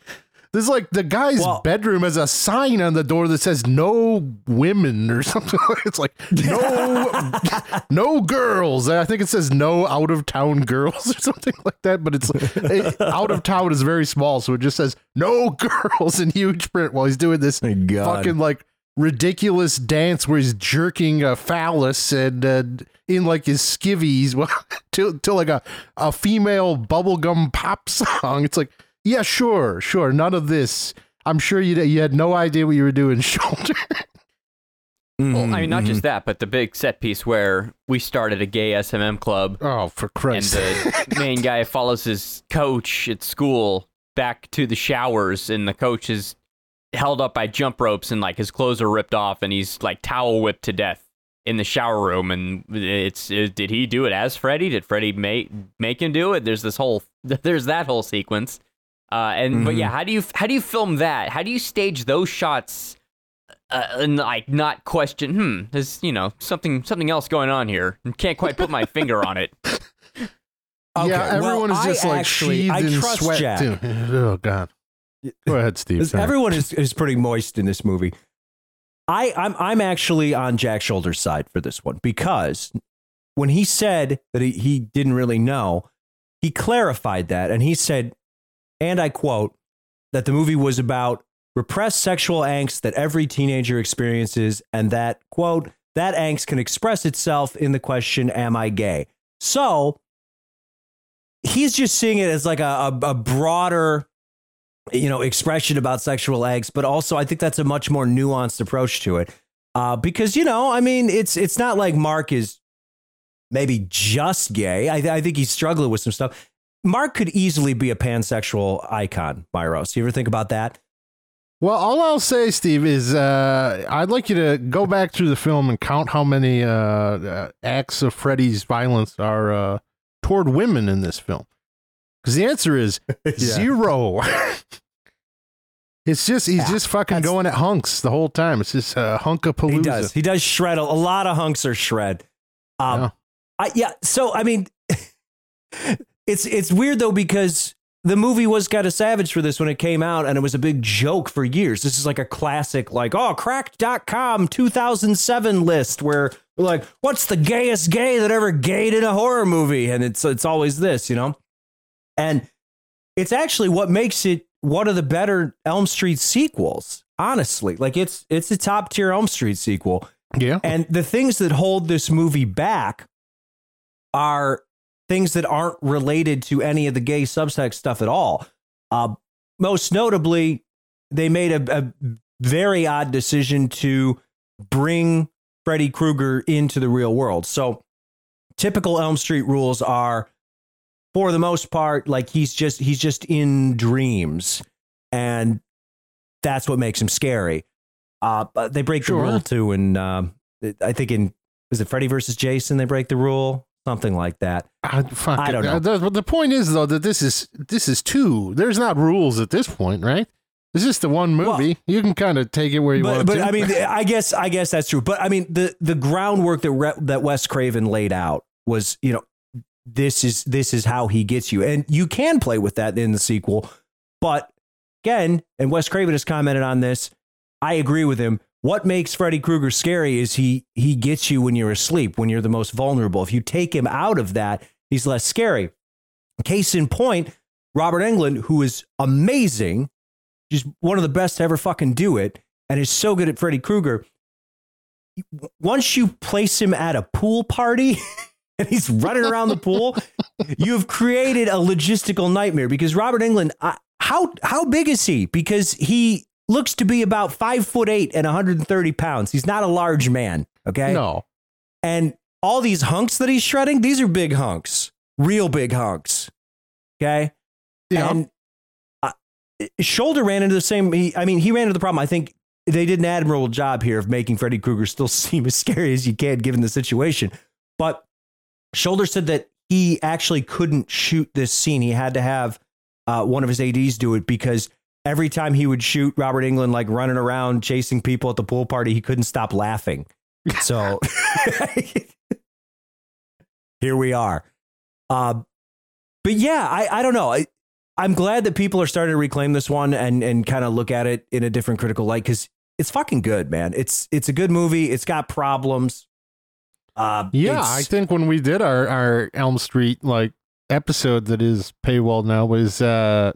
Speaker 4: There's like the guy's
Speaker 2: Well-
Speaker 4: bedroom has a sign on the door that says "No women" or something. It's like no, no girls. I think it says "No out of town girls" or something like that. But it's it, out of town is very small, so it just says "No girls" in huge print while he's doing this
Speaker 2: God.
Speaker 4: fucking like ridiculous dance where he's jerking a phallus and uh, in like his skivvies to, to like a, a female bubblegum pop song. It's like, yeah, sure, sure. None of this. I'm sure you you had no idea what you were doing, Sholder.
Speaker 3: Well, I mean, not just mm-hmm, that, mm-hmm. but the big set piece where we started a gay SMM club,
Speaker 4: oh, for
Speaker 3: and
Speaker 4: Christ's sake.
Speaker 3: the main guy follows his coach at school back to the showers, and the coach is held up by jump ropes, and like his clothes are ripped off, and he's like towel whipped to death in the shower room. And it's it, did he do it as Freddy? Did Freddy make make him do it? There's this whole there's that whole sequence. Uh, and but
Speaker 2: Mhm.
Speaker 3: yeah, how do you how do you film that? How do you stage those shots uh, and like not question. Hmm, there's you know something something else going on here. Can't quite put my finger on it.
Speaker 2: Okay,
Speaker 4: yeah,
Speaker 2: well,
Speaker 4: everyone is
Speaker 2: I
Speaker 4: just like
Speaker 2: actually-
Speaker 4: sheathed
Speaker 2: I
Speaker 4: in sweat
Speaker 2: Jack.
Speaker 4: too. Oh God. Go ahead, Steve. Sorry.
Speaker 2: Everyone is, is pretty moist in this movie. I, I'm I'm actually on Jack Sholder's side for this one because when he said that he, he didn't really know, he clarified that and he said, and I quote, that the movie was about repressed sexual angst that every teenager experiences, and that quote, that angst can express itself in the question, Am I gay? So he's just seeing it as like a, a, a broader you know expression about sexual angst but also i think that's a much more nuanced approach to it. Uh, because you know i mean it's it's not like mark is maybe just gay. I, I think he's struggling with some stuff mark could easily be a pansexual icon myros Do you ever think about that
Speaker 4: Well, all I'll say, Steve, is uh, I'd like you to go back through the film and count how many uh, uh, acts of Freddy's violence are uh, toward women in this film. Because the answer is zero. it's just he's
Speaker 2: Yeah,
Speaker 4: just fucking going at hunks the whole time. It's just uh, hunkapalooza.
Speaker 2: he does he does shred a, a lot of hunks are shred um,
Speaker 4: Yeah.
Speaker 2: I, yeah so i mean it's it's weird though because the movie was kind of savage for this when it came out and it was a big joke for years. This is like a classic like oh cracked.com 2007 list where we're like what's the gayest gay that ever gayed in a horror movie? And it's it's always this you know? And it's actually what makes it one of the better elm street sequels honestly. Like it's it's a top tier elm street sequel.
Speaker 4: Yeah.
Speaker 2: and the things that hold this movie back are things that aren't related to any of the gay subtext stuff at all. Uh, most notably, they made a, a very odd decision to bring Freddy Krueger into the real world. So, typical Elm Street rules are, for the most part, like he's just he's just in dreams, and that's what makes him scary. Uh, but they break
Speaker 4: Sure.
Speaker 2: the rule too, and um, I think in is it Freddy versus Jason they break the rule, something like that.
Speaker 4: I, fuck
Speaker 2: I don't know.
Speaker 4: Uh, The, the point is though that this is this is two. There's not rules at this point, right? It's just the one
Speaker 2: Well-
Speaker 4: movie. you can kind of take it where you
Speaker 2: But,
Speaker 4: want
Speaker 2: but
Speaker 4: to.
Speaker 2: I mean, I guess I guess that's true. But I mean, the the groundwork that Re- that Wes Craven laid out was, you know, this is this is how he gets you, and you can play with that in the sequel. But again, and Wes Craven has commented on this. I agree with him. What makes Freddy Krueger scary is he he gets you when you're asleep, when you're the most vulnerable. If you take him out of that, he's less scary. Case in point, Robert Englund, who is amazing, just one of the best to ever fucking do it, and is so good at Freddy Krueger. Once you place him at a pool party and he's running around the pool, you have created a logistical nightmare because Robert Englund, I, how how big is he? Because he looks to be about five foot eight and 130 pounds. He's not a large man. Okay.
Speaker 4: no.
Speaker 2: And all these hunks that he's shredding, these are big hunks, real big hunks. Okay.
Speaker 4: Yeah.
Speaker 2: And uh, Sholder ran into the same. He, I mean, he ran into the problem. I think they did an admirable job here of making Freddy Krueger still seem as scary as you can given the situation. But Sholder said that he actually couldn't shoot this scene. He had to have uh, one of his ADs do it because every time he would shoot Robert Englund like running around chasing people at the pool party, he couldn't stop laughing. So here we are. Uh, but yeah, I, I don't know. I, I'm glad that people are starting to reclaim this one and and kind of look at it in a different critical light because it's fucking good, man. It's it's a good movie. It's got problems. Uh,
Speaker 4: Yeah, I think when we did our, our Elm Street like episode that is paywall now was uh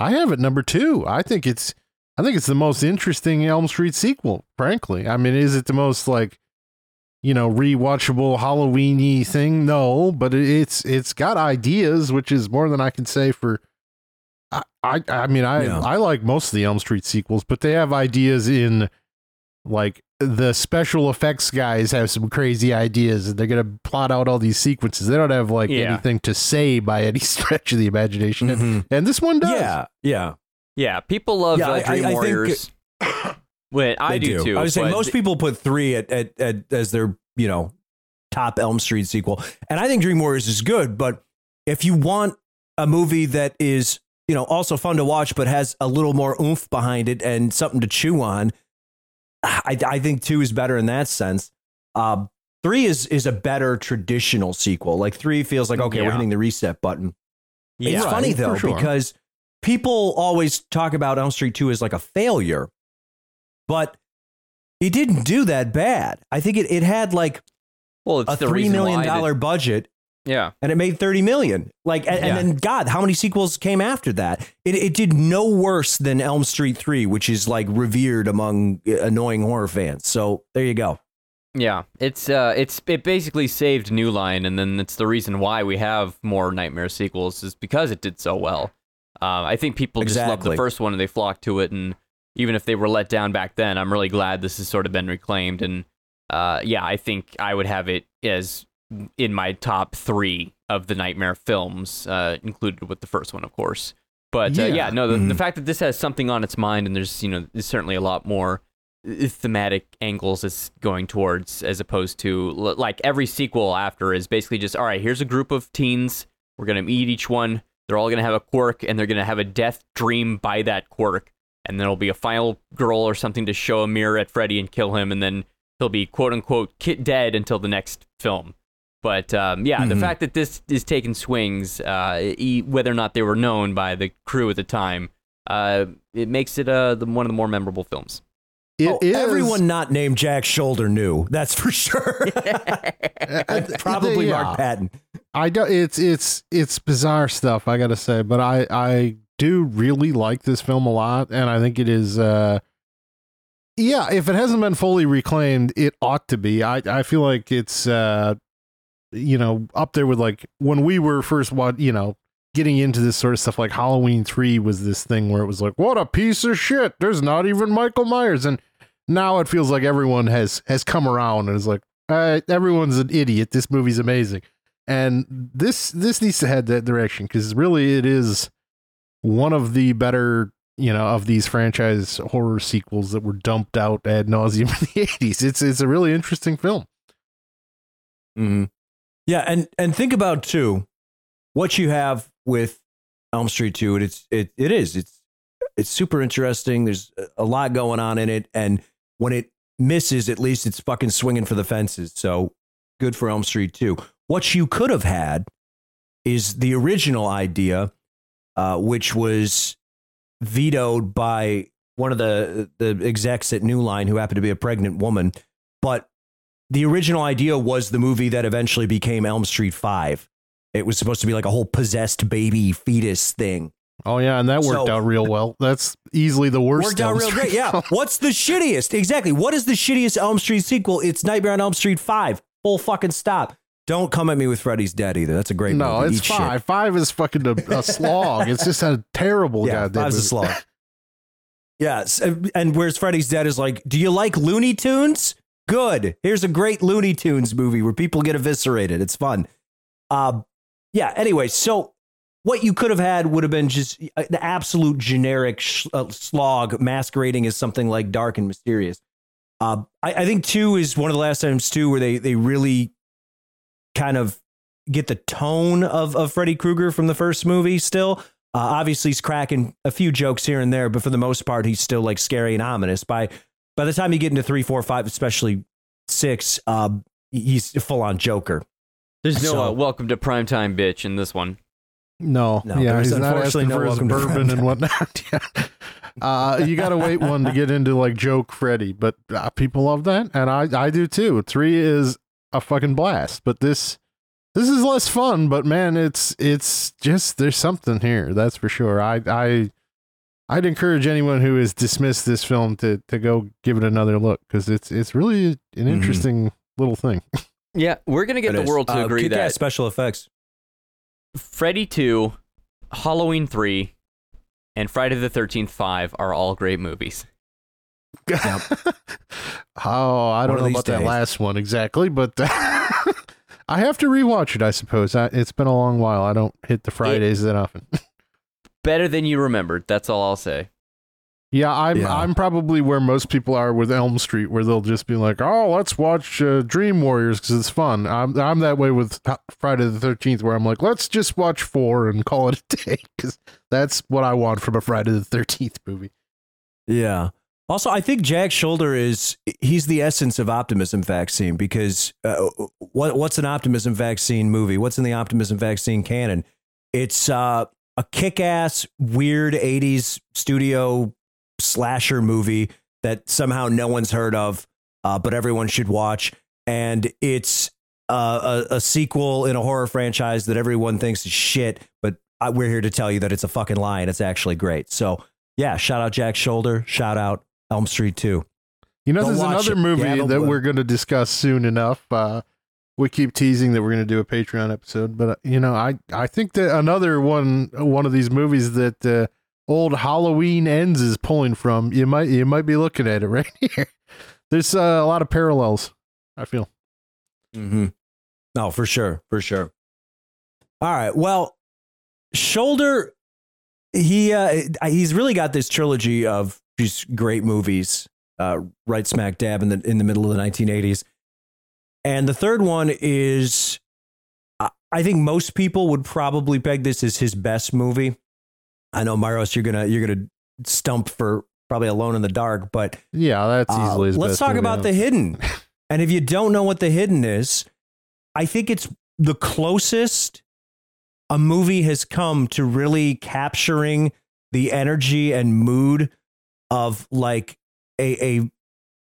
Speaker 4: I have it number two. I think it's I think it's the most interesting Elm Street sequel, frankly. I mean, is it the most like you know, rewatchable Halloweeny thing? No, but it's it's got ideas, which is more than I can say for I I, I mean I
Speaker 2: Yeah.
Speaker 4: I like most of the Elm Street sequels, but they have ideas in like the special effects guys have some crazy ideas and they're gonna plot out all these sequences. They don't have like
Speaker 3: Yeah.
Speaker 4: anything to say by any stretch of the imagination, and,
Speaker 2: Mhm.
Speaker 4: and this one does.
Speaker 2: yeah, yeah.
Speaker 3: Yeah, people love
Speaker 2: Yeah,
Speaker 3: uh,
Speaker 2: I- I-
Speaker 3: Dream
Speaker 2: I think-
Speaker 3: Warriors. Wait, I
Speaker 2: They
Speaker 3: do, too.
Speaker 2: I was saying
Speaker 3: but
Speaker 2: most people put three at, at, at as their you know top Elm Street sequel, and I think Dream Warriors is good. But if you want a movie that is you know also fun to watch, but has a little more oomph behind it and something to chew on, I, I think two is better in that sense. Uh, three is is a better traditional sequel. Like three feels like okay, we're hitting the reset button. it's
Speaker 4: Right,
Speaker 2: funny though
Speaker 4: sure.
Speaker 2: because people always talk about Elm Street Two as like a failure, but it didn't do that bad. I think it, it had like
Speaker 3: Well, it's
Speaker 2: a
Speaker 3: the
Speaker 2: three
Speaker 3: reason
Speaker 2: million
Speaker 3: why that-
Speaker 2: dollar budget
Speaker 3: yeah.
Speaker 2: and it made 30 million. Like, and,
Speaker 3: Yeah.
Speaker 2: and then God, how many sequels came after that? It, it did no worse than Elm Street 3, which is like revered among uh, annoying horror fans. So there you go.
Speaker 3: Yeah, it's uh, it's it basically saved New Line, and then it's the reason why we have more Nightmare sequels is because it did so well. Uh, I think people just loved the first one and they flocked to it, and even if they were let down back then, I'm really glad this has sort of been reclaimed. And uh, yeah, I think I would have it as in my top three of the Nightmare films, uh, included with the first one, of course. But uh,
Speaker 4: Yeah.
Speaker 3: yeah, no, the, the
Speaker 2: Mhm.
Speaker 3: fact that this has something on its mind, and there's you know, there's certainly a lot more uh, thematic angles it's going towards as opposed to l- like every sequel after is basically just all right here's a group of teens we're going to meet each one they're all going to have a quirk and they're going to have a death dream by that quirk and then there'll be a final girl or something to show a mirror at freddy and kill him and then he'll be quote unquote kit dead until the next film but um, yeah the
Speaker 2: Mhm.
Speaker 3: fact that this is taking swings uh, e- whether or not they were known by the crew at the time uh, it makes it uh, the, one of the more memorable films
Speaker 4: It
Speaker 2: Oh,
Speaker 4: is-
Speaker 2: everyone not named Jack Sholder knew. That's for sure. Probably
Speaker 4: yeah.
Speaker 2: Mark Patton.
Speaker 4: I don't. it's it's it's bizarre stuff I gotta say, but I I do really like this film a lot, and I think it is. uh Yeah, if it hasn't been fully reclaimed, it ought to be. I I feel like it's uh you know up there with like when we were first what you know getting into this sort of stuff. Like Halloween three was this thing where it was like, what a piece of shit. There's not even Michael Myers, and now it feels like everyone has has come around and is like, uh, everyone's an idiot. This movie's amazing and this this needs to head that direction because really it is one of the better you know of these franchise horror sequels that were dumped out ad nauseum in the 80s it's it's a really interesting film
Speaker 2: hmm Yeah, and and think about too what you have with Elm Street 2. and It's it it is it's it's super interesting. There's a lot going on in it, and when it misses, at least it's fucking swinging for the fences. So good for Elm Street 2. What you could have had is the original idea, uh, which was vetoed by one of the the execs at New Line, who happened to be a pregnant woman, but the original idea was the movie that eventually became Elm Street 5. It was supposed to be like a whole possessed baby fetus thing.
Speaker 4: oh yeah and that worked
Speaker 2: So-
Speaker 4: out real well that's easily the worst
Speaker 2: Worked out real
Speaker 4: Street
Speaker 2: great. Yeah. What's the shittiest? Exactly. What is the shittiest Elm Street sequel? It's Nightmare on Elm Street 5. Full fucking stop. Don't come at me with Freddy's Dead either. That's a great
Speaker 4: no
Speaker 2: movie.
Speaker 4: it's
Speaker 2: Eat shit.
Speaker 4: five five is fucking a, a slog it's just a terrible
Speaker 2: Yeah,
Speaker 4: goddamn
Speaker 2: five's a slog. Yes. And and where's Freddy's Dead is like, do you like Looney Tunes? Good. Here's a great Looney Tunes movie where people get eviscerated. It's fun. Uh, yeah. Anyway, so what you could have had would have been just uh, the absolute generic sh- uh, slog masquerading as something like dark and mysterious. Uh, I, I think two is one of the last times too where they they really kind of get the tone of of Freddy Krueger from the first movie. Still, uh, obviously he's cracking a few jokes here and there, but for the most part, he's still like scary and ominous. By by the time you get into three, four, five, especially six, uh, he's full on Joker.
Speaker 3: There's no
Speaker 2: So-
Speaker 3: uh, welcome to primetime bitch in this one.
Speaker 4: No,
Speaker 2: No,
Speaker 4: yeah, he's not
Speaker 2: unfortunately
Speaker 4: asking
Speaker 2: no
Speaker 4: for his bourbon and whatnot. yeah. Uh, you got to wait one to get into like joke Freddy, but uh, people love that, and I I do too. Three is a fucking blast, but this this is less fun. But man, it's it's just there's something here, that's for sure. I I I'd encourage anyone who has dismissed this film to to go give it another look because it's it's really an
Speaker 2: Mhm.
Speaker 4: interesting little thing.
Speaker 3: Yeah, we're gonna get
Speaker 2: It
Speaker 3: the
Speaker 2: is.
Speaker 3: world to
Speaker 2: Uh,
Speaker 3: agree
Speaker 2: kick-ass
Speaker 3: that
Speaker 2: special effects.
Speaker 3: Freddy 2, Halloween 3, and Friday the 13th 5 are all great movies.
Speaker 4: oh, I don't
Speaker 2: of
Speaker 4: know
Speaker 2: these
Speaker 4: about that last one exactly, but I have to rewatch it. I suppose I, it's been a long while. I don't hit the Fridays that often.
Speaker 3: Better than you remembered. That's all I'll say.
Speaker 4: yeah, I'm
Speaker 2: Yeah.
Speaker 4: I'm probably where most people are with Elm Street, where they'll just be like, "Oh, let's watch uh, Dream Warriors because it's fun." I'm I'm that way with Friday the Thirteenth, where I'm like, "Let's just watch four and call it a day," because that's what I want from a Friday the Thirteenth movie.
Speaker 2: Yeah. Also, I think Jack Sholder is he's the essence of optimism vaccine because uh, what what's an optimism vaccine movie? What's in the optimism vaccine canon? It's uh, a kick-ass weird 80s studio slasher movie that somehow no one's heard of, uh, but everyone should watch and it's uh, a, a sequel in a horror franchise that everyone thinks is shit, but I, we're here to tell you that it's a fucking lie and it's actually great. So yeah, shout out Jack Sholder, shout out Elm Street 2.
Speaker 4: You know,
Speaker 2: Go
Speaker 4: there's another
Speaker 2: it.
Speaker 4: movie
Speaker 2: Yeah,
Speaker 4: that we're going to discuss soon enough. Uh, we keep teasing that we're going to do a Patreon episode, but uh, you know, I I think that another one one of these movies that uh, old Halloween ends is pulling from. You might you might be looking at it right here. There's uh, a lot of parallels. I feel.
Speaker 2: Mm-hmm. No, for sure, for sure. All right. Well, Sholder, he uh, he's really got this trilogy of these great movies, uh, right smack dab in the in the middle of the 1980s, and the third one is, I- think most people would probably peg this as his best movie. I know, Maros, you're gonna you're gonna stump for probably Alone in the Dark, but
Speaker 4: Yeah, that's
Speaker 2: uh,
Speaker 4: easily. his
Speaker 2: let's talk about
Speaker 4: out.
Speaker 2: the hidden. and if you don't know what the hidden is, I think it's the closest a movie has come to really capturing the energy and mood of like a, a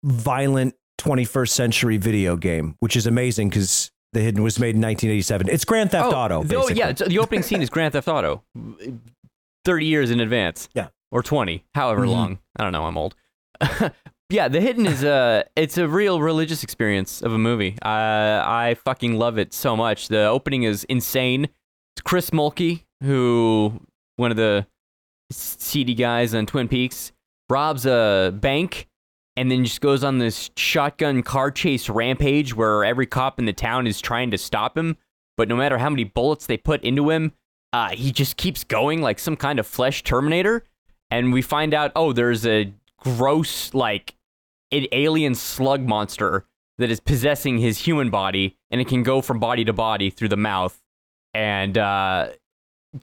Speaker 2: violent 21st century video game, which is amazing because the hidden was made in 1987. It's Grand Theft Auto.
Speaker 3: the- oh, yeah, the opening scene is Grand Theft Auto, thirty years in advance.
Speaker 2: Yeah.
Speaker 3: or twenty, however
Speaker 2: Mhm.
Speaker 3: long. I don't know. I'm old. yeah, The Hidden is a it's a real religious experience of a movie. Uh, I fucking love it so much. The opening is insane. It's Chris Mulkey, who one of the seedy guys on Twin Peaks, robs a bank and then just goes on this shotgun car chase rampage where every cop in the town is trying to stop him. But no matter how many bullets they put into him, uh, he just keeps going like some kind of flesh Terminator. And we find out, oh, there's a gross, like, an alien slug monster that is possessing his human body, and it can go from body to body through the mouth. And uh,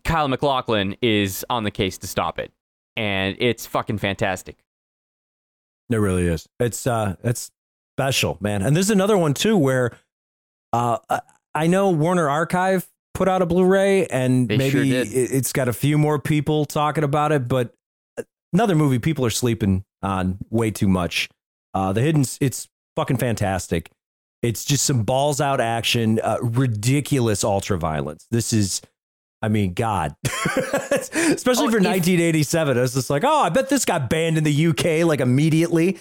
Speaker 3: Kyle MacLachlan is on the case to stop it. And it's fucking fantastic.
Speaker 2: It really is. It's uh it's special, man. And there's another one too where uh I- know Warner Archive put out a Blu-ray and
Speaker 3: They
Speaker 2: maybe
Speaker 3: sure
Speaker 2: it- it's got a few more people talking about it, but another movie people are sleeping on way too much. Uh The Hidden, it's fucking fantastic. It's just some balls out action, uh, ridiculous ultra violence. This is I mean, God, especially
Speaker 3: Oh,
Speaker 2: for
Speaker 3: if-
Speaker 2: 1987. I was just like, oh, I bet this got banned in the UK like immediately.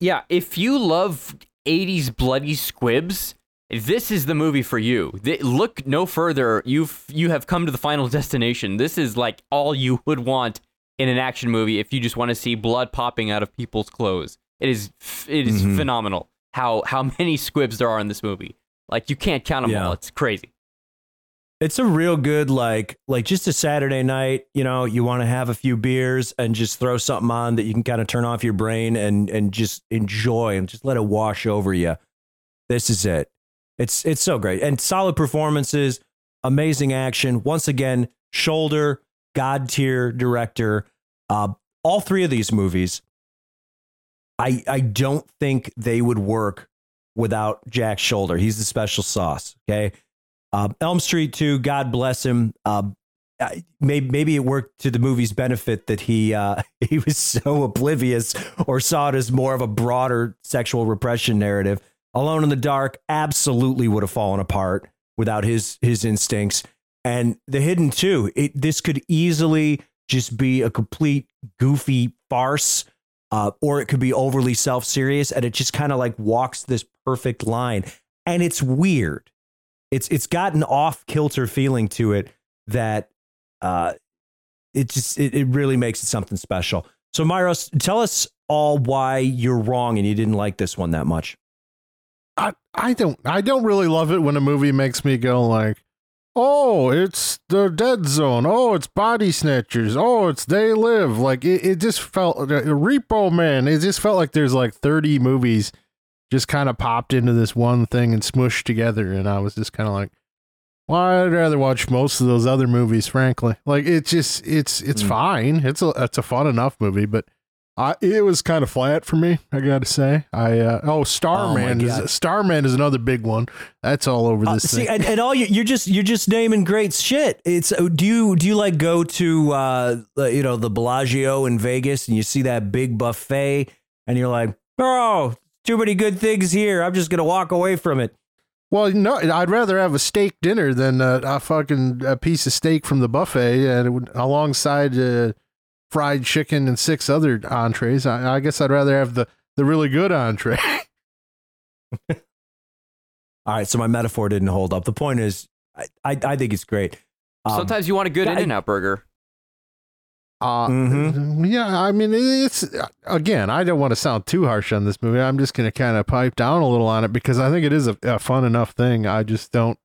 Speaker 3: Yeah, if you love 80s bloody squibs, this is the movie for you. Th- look no further. You've you have come to the final destination. This is like all you would want in an action movie if you just want to see blood popping out of people's clothes. It is f- it is
Speaker 2: Mhm.
Speaker 3: phenomenal how how many squibs there are in this movie. Like you can't count them
Speaker 2: Yeah.
Speaker 3: all. It's crazy.
Speaker 2: It's a real good like like just a Saturday night, you know, you want to have a few beers and just throw something on that you can kind of turn off your brain and and just enjoy and just let it wash over you. This is it. It's it's so great. And solid performances, amazing action. Once again, sholder, god tier director. Uh all three of these movies I I don't think they would work without Jack Sholder. He's the special sauce, okay? Uh, Elm Street 2, God bless him. Uh, I- maybe, maybe it worked to the movie's benefit that he uh, he was so oblivious or saw it as more of a broader sexual repression narrative. Alone in the Dark absolutely would have fallen apart without his his instincts. And The Hidden too. It, this could easily just be a complete goofy farce, uh, or it could be overly self serious, and it just kind of like walks this perfect line. And it's weird it's it's got an off kilter feeling to it that uh it just it, it really makes it something special. So Myros, tell us all why you're wrong and you didn't like this one that much.
Speaker 4: I I don't I don't really love it when a movie makes me go like, oh, it's the Dead Zone. Oh, it's Body Snatchers. Oh, it's They Live. Like it, it just felt uh, Repo Man. It just felt like there's like 30 movies just kind of popped into this one thing and smushed together, and I was just kind of like. Well, I'd rather watch most of those other movies, frankly. Like it's just it's it's
Speaker 2: Mm.
Speaker 4: fine. It's a it's a fun enough movie, but I, it was kind of flat for me. I got to say. I uh, oh Starman
Speaker 2: God.
Speaker 4: is Starman is another big one. That's all over
Speaker 2: Uh,
Speaker 4: this
Speaker 2: see,
Speaker 4: thing.
Speaker 2: and, and all you, you're just you're just naming great shit. It's uh, do you do you like go to uh uh, you know the Bellagio in Vegas and you see that big buffet and you're like, oh, too many good things here. I'm just gonna walk away from it.
Speaker 4: well, no, I'd rather have a steak dinner than a, a fucking a piece of steak from the buffet and it would, alongside uh, fried chicken and six other entrees. I, I guess I'd rather have the the really good entree.
Speaker 2: All right, so my metaphor didn't hold up. The point is, I I, I think it's great. Um,
Speaker 3: Sometimes you want a good In and Out burger.
Speaker 4: Uh,
Speaker 2: Mhm.
Speaker 4: Yeah, I mean, it's again, I don't want to sound too harsh on this movie. I'm just going to kind of pipe down a little on it because I think it is a, a fun enough thing. I just don't.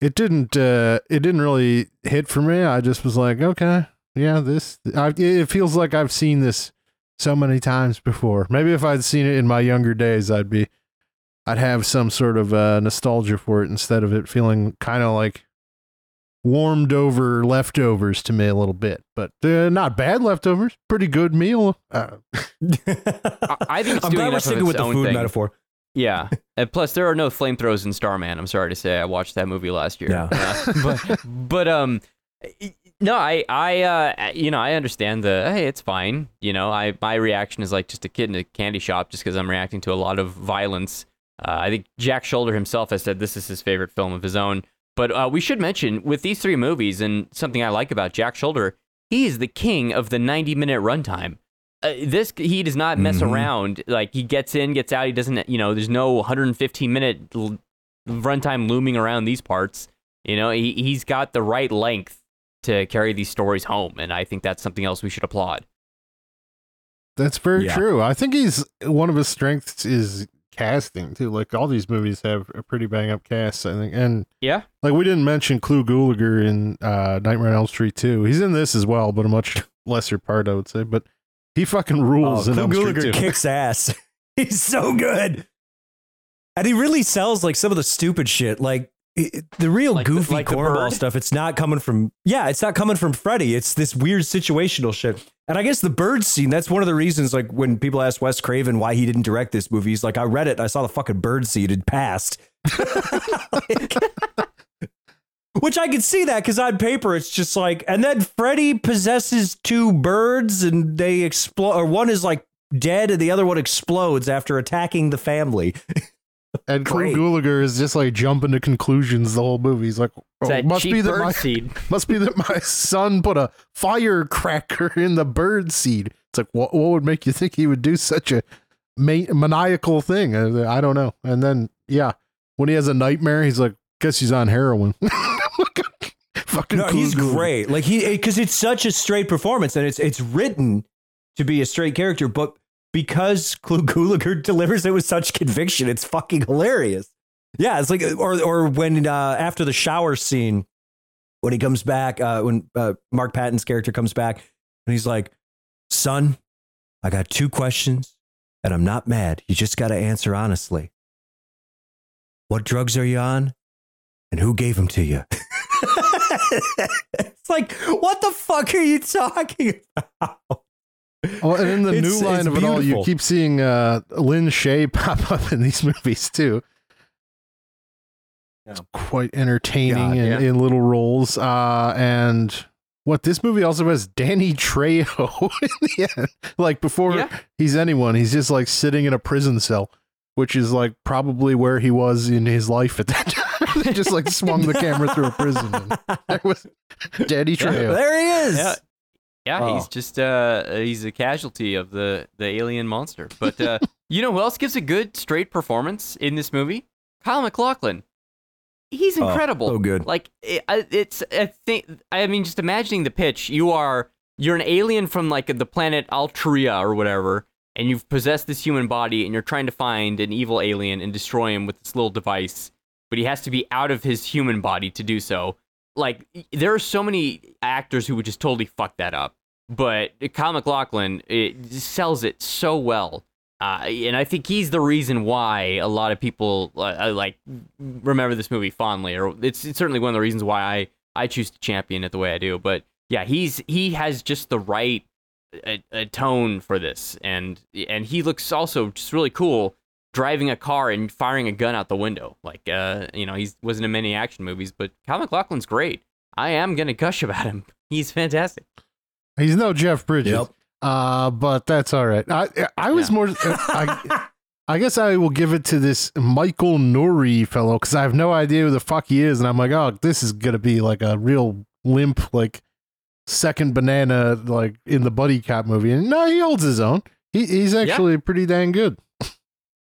Speaker 4: It didn't. Uh, it didn't really hit for me. I just was like, okay, yeah, this. I, it feels like I've seen this so many times before. Maybe if I'd seen it in my younger days, I'd be. I'd have some sort of uh, nostalgia for it instead of it feeling kind of like warmed over leftovers to me a little bit, but uh, not bad leftovers. Pretty good meal. Uh,
Speaker 3: I, I think it's
Speaker 2: I'm glad we're sticking with the food
Speaker 3: thing.
Speaker 2: metaphor.
Speaker 3: Yeah, and plus there are no flamethrowers in Starman. I'm sorry to say, I watched that movie last year.
Speaker 2: Yeah.
Speaker 3: Uh, but but um, no, I I uh you know I understand the hey it's fine. You know I my reaction is like just a kid in a candy shop just because I'm reacting to a lot of violence. Uh, I think Jack Sholder himself has said this is his favorite film of his own. But uh, we should mention with these three movies and something I like about Jack Sholder, he is the king of the 90 minute runtime. Uh, this he does not mess
Speaker 2: Mhm.
Speaker 3: around. Like he gets in, gets out. He doesn't. You know, there's no 115 minute l- runtime looming around these parts. You know, he he's got the right length to carry these stories home, and I think that's something else we should applaud.
Speaker 4: that's very
Speaker 2: Yeah.
Speaker 4: true. I think he's one of his strengths is casting too. Like all these movies have a pretty bang up cast. I think, and
Speaker 3: Yeah,
Speaker 4: like we didn't mention Clu Gulager in uh, Nightmare on Elm Street too. He's in this as well, but a much lesser part, I would say. But he fucking
Speaker 2: Oh,
Speaker 4: rules in
Speaker 2: Clu
Speaker 4: Elm
Speaker 2: Gulager
Speaker 4: too.
Speaker 2: kicks ass. He's so good, and he really sells like some of the stupid shit, like it, the real
Speaker 3: Like the-
Speaker 2: goofy
Speaker 3: like the
Speaker 2: cornball stuff. It's not coming from yeah, it's not coming from Freddy. It's this weird situational shit. And I guess the bird scene. That's one of the reasons. Like when people ask Wes Craven why he didn't direct this movie, he's like, I read it. I saw the fucking bird scene. It passed. Like- Which I could see that because on paper it's just like, and then Freddy possesses two birds and they explode, or one is like dead and the other one explodes after attacking the family.
Speaker 4: And Clu
Speaker 2: Great.
Speaker 4: Gulager is just like jumping to conclusions the whole movie. He's like, oh,
Speaker 3: that
Speaker 4: must be that my
Speaker 3: seed.
Speaker 4: Must be that my son put a firecracker in the bird seed. It's like, what, what would make you think he would do such a ma- maniacal thing? Uh, I don't know. And then, yeah, when he has a nightmare, he's like, guess he's on heroin. Fucking
Speaker 2: No, he's
Speaker 4: Clu
Speaker 2: great. Like he, because it's such a straight performance and it's it's written to be a straight character, but because Gulager delivers it with such conviction, it's fucking hilarious. Yeah, it's like, or or when uh, after the shower scene, when he comes back, uh, when uh, Mark Patton's character comes back, and he's like, "Son, I got two questions, and I'm not mad. You just got to answer honestly. What drugs are you on, and who gave them to you?" it's like, what the fuck are you talking about?
Speaker 4: Oh, and in the
Speaker 2: It's-
Speaker 4: new line
Speaker 2: it's
Speaker 4: of it all, you keep seeing uh, Lin Shaye pop up in these movies too.
Speaker 2: Yeah.
Speaker 4: It's quite entertaining
Speaker 2: God,
Speaker 4: in,
Speaker 3: yeah.
Speaker 4: in little roles. Uh, and what this movie also has Danny Trejo in the end. Like before
Speaker 3: Yeah.
Speaker 4: he's anyone, he's just like sitting in a prison cell, which is like probably where he was in his life at that time. they just like swung the camera through a prison. And there was Danny Trejo.
Speaker 2: There he is.
Speaker 3: Yeah.
Speaker 2: Oh.
Speaker 3: he's just uh he's a casualty of the the alien monster. But uh you know who else gives a good straight performance in this movie? Kyle MacLachlan. He's
Speaker 2: Oh,
Speaker 3: incredible.
Speaker 2: so good.
Speaker 3: Like it, it's I think I mean just imagining the pitch. You are you're an alien from like the planet Altria or whatever, and you've possessed this human body, and you're trying to find an evil alien and destroy him with this little device. But he has to be out of his human body to do so. Like there are so many actors who would just totally fuck that up. But Kyle MacLachlan it sells it so well. Uh, and I think he's the reason why a lot of people uh, like remember this movie fondly, or it's, it's certainly one of the reasons why I, I choose to champion it the way I do. But yeah, he's he has just the right a, a tone for this, and and he looks also just really cool driving a car and firing a gun out the window. Like, uh, you know, he wasn't in many action movies, but Kyle MacLachlan's great. I am gonna gush about him. He's fantastic.
Speaker 4: He's no Jeff Bridges.
Speaker 2: Yep.
Speaker 4: Uh, but that's all right. I I was
Speaker 3: Yeah.
Speaker 4: more. I, I guess I will give it to this Michael Nouri fellow because I have no idea who the fuck he is, and I'm like, oh, this is gonna be like a real limp, like second banana, like in the buddy cop movie. And no, he holds his own. He he's actually pretty dang good.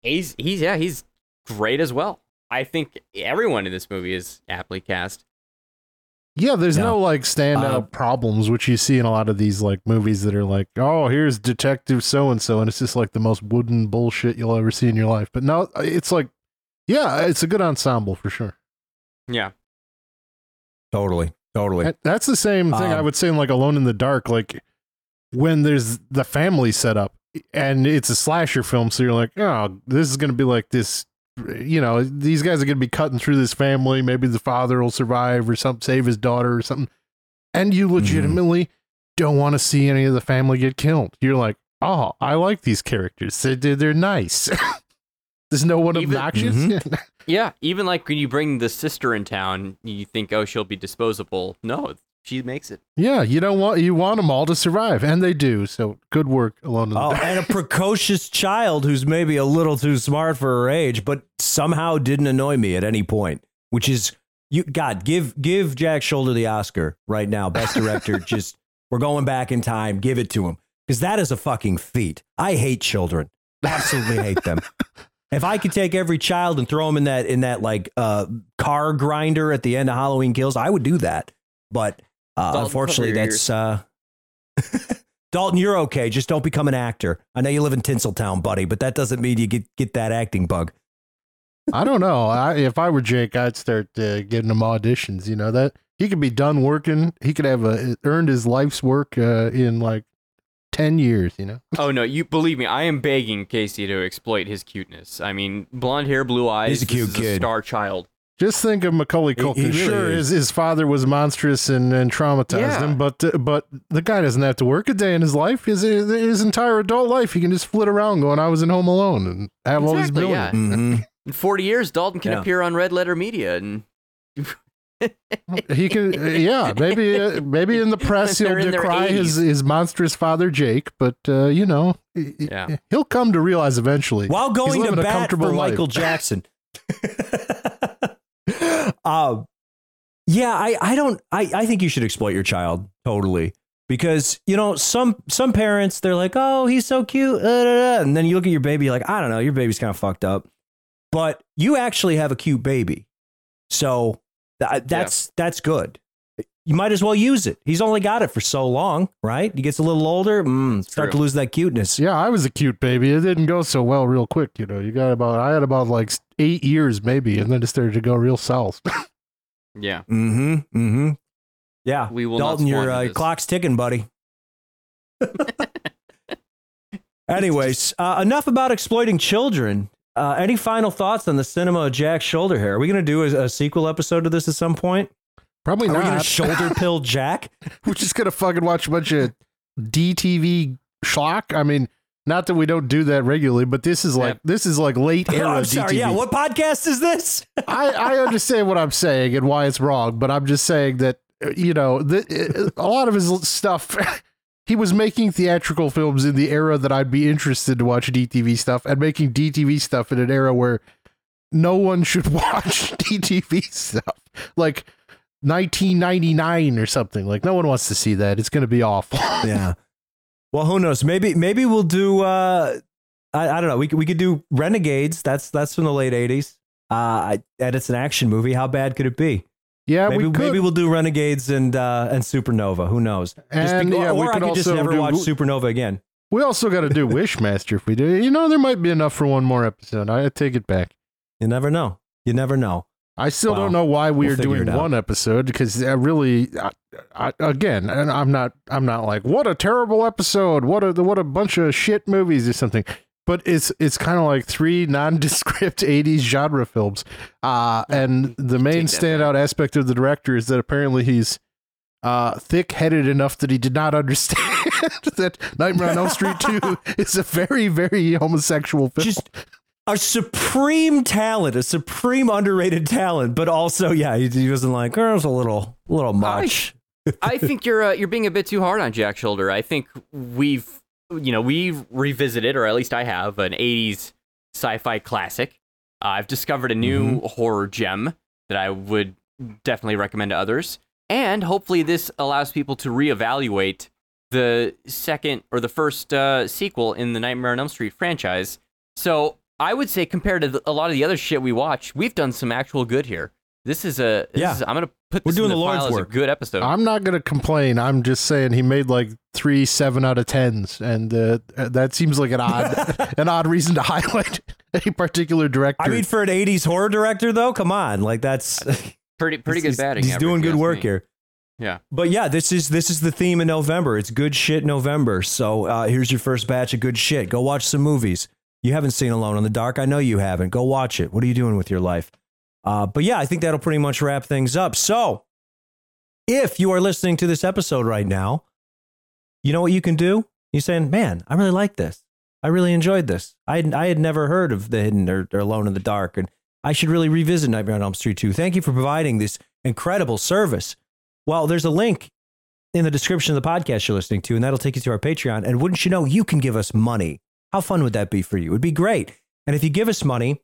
Speaker 3: He's he's yeah, he's great as well. I think everyone in this movie is aptly cast.
Speaker 4: Yeah, there's
Speaker 2: Yeah.
Speaker 4: no like standout
Speaker 2: Uh,
Speaker 4: problems, which you see in a lot of these like movies that are like, oh, here's Detective so and so, and it's just like the most wooden bullshit you'll ever see in your life. But no, it's like, yeah, it's a good ensemble for sure.
Speaker 3: Yeah.
Speaker 2: Totally. Totally.
Speaker 4: That- That's the same thing I
Speaker 2: Um,
Speaker 4: would say in like Alone in the Dark, like when there's the family set up and it's a slasher film, so you're like, oh, this is gonna be like this. You know, these guys are going to be cutting through this family. Maybe the father will survive or some save his daughter or something. And you mm-hmm. legitimately don't want to see any of the family get killed. You're like, oh, I like these characters. They, they're, they're nice. There's no one
Speaker 3: Even-
Speaker 4: obnoxious. Mm-hmm.
Speaker 3: Yeah, even like when you bring the sister in town, you think, oh, she'll be disposable. No, she makes it.
Speaker 4: yeah, you don't want you want them all to survive, and they do. So good work, Alone the
Speaker 2: Oh,
Speaker 4: Dark.
Speaker 2: and a precocious child who's maybe a little too smart for her age, but somehow didn't annoy me at any point. Which is you God, give give Jack Sholder the Oscar right now. Best director. just we're going back in time. Give it to him. Because that is a fucking feat. I hate children. Absolutely hate them. If I could take every child and throw them in that in that like uh car grinder at the end of Halloween Kills, I would do that. But uh, unfortunately, that's uh, Dalton. You're okay. Just don't become an actor. I know you live in Tinseltown, buddy, but that doesn't mean you get get that acting bug.
Speaker 4: I don't know. I, if I were Jake, I'd start uh, getting him auditions. You know that he could be done working. He could have a, earned his life's work uh, in like ten years. You know.
Speaker 3: Oh no, you believe me, I am begging Casey to exploit his cuteness. I mean, blonde hair, blue eyes.
Speaker 2: He's a cute
Speaker 3: this is
Speaker 2: kid.
Speaker 3: star child.
Speaker 4: Just think of Macaulay
Speaker 2: He- he
Speaker 4: Culkin.
Speaker 2: really
Speaker 4: sure,
Speaker 2: is.
Speaker 4: his his father was monstrous and, and traumatized
Speaker 3: Yeah.
Speaker 4: him, but uh, but the guy doesn't have to work a day in his life. His his entire adult life, he can just flit around going, "I was in Home Alone," and have all these
Speaker 3: Exactly,
Speaker 4: millions.
Speaker 3: yeah.
Speaker 2: Mhm.
Speaker 3: In 40 years, Dalton can
Speaker 2: Yeah.
Speaker 3: appear on Red Letter Media, and
Speaker 4: He can, uh, yeah, maybe uh, maybe in the press he'll
Speaker 3: They're in their
Speaker 4: decry his his monstrous father Jake, but uh, you know, he- he-
Speaker 3: Yeah.
Speaker 4: he'll come to realize eventually.
Speaker 2: While going to bat for
Speaker 4: life.
Speaker 2: Michael Jackson. um, yeah, I, I don't I, I think you should exploit your child totally because you know some some parents they're like oh he's so cute uh, da, da," and then you look at your baby like I don't know your baby's kind of fucked up. But you actually have a cute baby. So th- that's that's good you might as well use it he's only got it for so long right he gets a little older mm, start to lose that cuteness
Speaker 4: Yeah, I was a cute baby. It didn't go so well real quick, you know. You got about I had about like eight years maybe, and then it started to go real south.
Speaker 3: yeah,
Speaker 2: Mm-hmm. Mm-hmm. Yeah.
Speaker 3: we will
Speaker 2: Dalton, your uh, clock's ticking, buddy. Anyways, uh, enough about exploiting children. Uh, any final thoughts on the cinema of Jack Sholder here? Are we going to do a, a sequel episode of this at some point?
Speaker 4: Probably
Speaker 2: Are we going
Speaker 4: not.
Speaker 2: to sholder pill Jack?
Speaker 4: We're just gonna fucking watch a bunch of DTV schlock. I mean, not that we don't do that regularly, but this is like
Speaker 3: Yeah.
Speaker 4: this is like late era
Speaker 2: I'm sorry.
Speaker 4: DTV.
Speaker 2: Yeah. What podcast is this?
Speaker 4: I, I understand what I'm saying and why it's wrong, but I'm just saying that uh, you know the, uh, a lot of his stuff. He was making theatrical films in the era that I'd be interested to watch DTV stuff, and making DTV stuff in an era where no one should watch DTV stuff, like 1999 or something. Like no one wants to see that. It's going to be awful.
Speaker 2: yeah. Well, who knows? Maybe maybe we'll do. Uh, I, I don't know. We could, we could do Renegades. That's that's from the late '80s. Uh, and it's an action movie. How bad could it be?
Speaker 4: yeah,
Speaker 2: maybe
Speaker 4: we could.
Speaker 2: maybe we'll do Renegades and uh, and Supernova. Who knows?
Speaker 4: And,
Speaker 2: be-
Speaker 4: yeah, we
Speaker 2: or I
Speaker 4: could
Speaker 2: could just
Speaker 4: also
Speaker 2: never
Speaker 4: do-
Speaker 2: watch Supernova again.
Speaker 4: we also got to do Wishmaster if we do. You know, there might be enough for one more episode. I take it back.
Speaker 2: You never know. You never know.
Speaker 4: I still
Speaker 2: Well,
Speaker 4: don't know why we
Speaker 2: we'll
Speaker 4: are doing one episode because I really, I, I, again, and I'm not, I'm not like what a terrible episode, what a what a bunch of shit movies or something. But it's it's kind of like three nondescript '80s genre films, uh, and the main standout aspect of the director is that apparently he's uh, thick-headed enough that he did not understand that Nightmare on Elm Street 2 is a very, very homosexual film.
Speaker 2: Just a supreme talent, a supreme underrated talent, but also, yeah, he, he wasn't like, oh, it was a little, little much.
Speaker 3: I think you're uh, you're being a bit too hard on Jack Sholder. I think we've you know we've revisited, or at least I have, an '80s sci-fi classic. Uh, I've discovered a new horror gem that I would definitely recommend to others, and hopefully this allows people to reevaluate the second or the first uh, sequel in the Nightmare on Elm Street franchise. So I would say compared to the, a lot of the other shit we watch, we've done some actual good here. This is a this
Speaker 2: Yeah.
Speaker 3: is- I'm gonna put
Speaker 2: We're
Speaker 3: this
Speaker 2: doing
Speaker 3: in
Speaker 2: the
Speaker 3: the,
Speaker 2: Lord's
Speaker 3: file as a
Speaker 2: work.
Speaker 3: good episode.
Speaker 4: I'm not going to complain. I'm just saying he made like three seven out of tens, and uh, that seems like an odd an odd reason to highlight a particular director.
Speaker 2: I mean, for an 80s horror director, though, come on. Like, that's
Speaker 3: pretty pretty good
Speaker 2: he's,
Speaker 3: batting.
Speaker 2: He's
Speaker 3: average,
Speaker 2: doing good work
Speaker 3: me.
Speaker 2: here.
Speaker 3: Yeah.
Speaker 2: But yeah, this is this is the theme in November. It's good shit November. So uh, here's your first batch of good shit. Go watch some movies. You haven't seen Alone in the Dark. I know you haven't. Go watch it. What are you doing with your life? Uh, but yeah, I think that'll pretty much wrap things up. So if you are listening to this episode right now, you know what you can do? You're saying, man, I really like this. I really enjoyed this. I had, I had never heard of The Hidden or, or Alone in the Dark, and I should really revisit Nightmare on Elm Street 2. Thank you for providing this incredible service. Well, there's a link in the description of the podcast you're listening to, and that'll take you to our Patreon. And wouldn't you know, you can give us money. How fun would that be for you? It would be great. And if you give us money,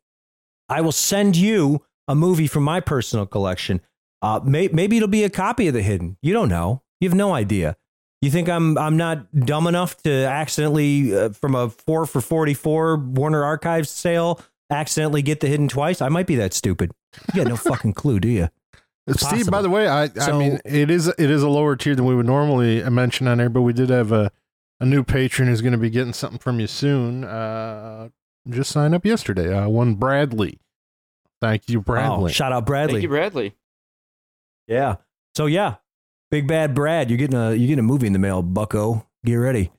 Speaker 2: I will send you a movie from my personal collection. Uh, may, maybe it'll be a copy of The Hidden. You don't know. You have no idea. You think I'm I'm not dumb enough to accidentally uh, from a four for forty four Warner Archives sale accidentally get The Hidden twice? I might be that stupid. You got no fucking clue, do you?
Speaker 4: Steve, by the way, I I mean it is it is a lower tier than we would normally mention on there, but we did have a a new patron is going to be getting something from you soon. Uh, just signed up yesterday. Uh, one Bradley. Thank you,
Speaker 2: Oh,
Speaker 4: Bradley.
Speaker 2: shout out Bradley.
Speaker 3: Thank you, Bradley.
Speaker 2: Yeah. So yeah, big bad Brad, you're getting a you're getting a movie in the mail, Bucko. Get ready.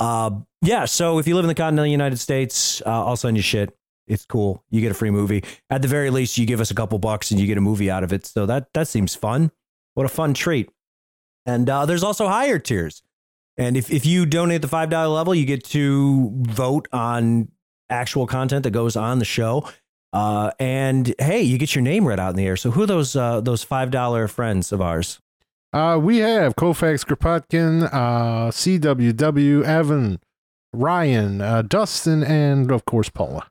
Speaker 2: Uh, yeah. So if you live in the continental United States, uh, I'll send you shit. It's cool. You get a free movie. At the very least, you give us a couple bucks and you get a movie out of it. So that that seems fun. What a fun treat. And uh, there's also higher tiers. And if, if you donate the $5 level, you get to vote on actual content that goes on the show. Uh, and hey, you get your name read out in the air. So who are those uh, those five dollar friends of ours?
Speaker 4: Uh, we have Kofax Kropotkin, uh, CWW, Evan, Ryan, uh, Dustin, and of course Paula.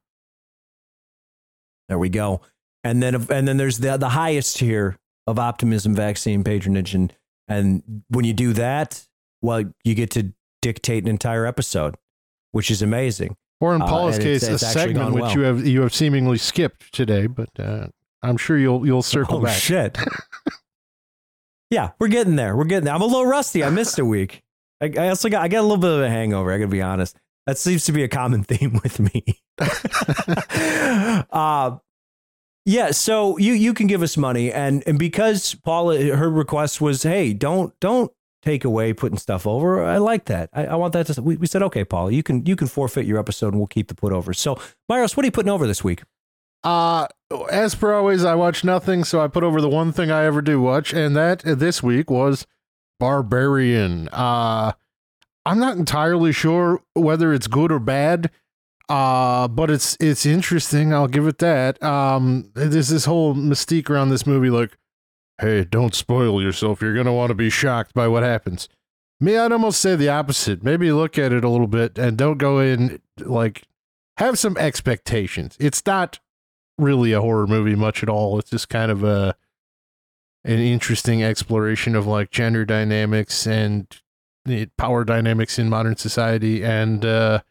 Speaker 2: There we go. And then and then there's the the highest tier of optimism vaccine patronage, and and when you do that, well, you get to dictate an entire episode, which is amazing.
Speaker 4: Or in
Speaker 2: Uh,
Speaker 4: Paula's
Speaker 2: and
Speaker 4: case,
Speaker 2: it's-
Speaker 4: a
Speaker 2: it's actually
Speaker 4: segment which
Speaker 2: well.
Speaker 4: you have you have seemingly skipped today, but uh, I'm sure you'll you'll circle
Speaker 2: oh
Speaker 4: back.
Speaker 2: shit! yeah, we're getting there. We're getting there. I'm a little rusty. I missed a week. I, I also got I got a little bit of a hangover. I got to be honest. That seems to be a common theme with me. uh, yeah, so you you can give us money, and and because Paula her request was, hey, don't don't take away putting stuff over. I like that. I, I want that to. We, we said, okay, Paul, you can you can forfeit your episode, and we'll keep the put over. So, Myros, what are you putting over this week?
Speaker 4: Uh, as per always, I watch nothing, so I put over the one thing I ever do watch, and that uh, this week was Barbarian. Uh, I'm not entirely sure whether it's good or bad. Uh, but it's it's interesting. I'll give it that. Um, there's this whole mystique around this movie, like, hey, don't spoil yourself. You're gonna want to be shocked by what happens. Me, I'd almost say the opposite. Maybe look at it a little bit and don't go in like have some expectations. It's not really a horror movie much at all. It's just kind of a an interesting exploration of like gender dynamics and power dynamics in modern society and uh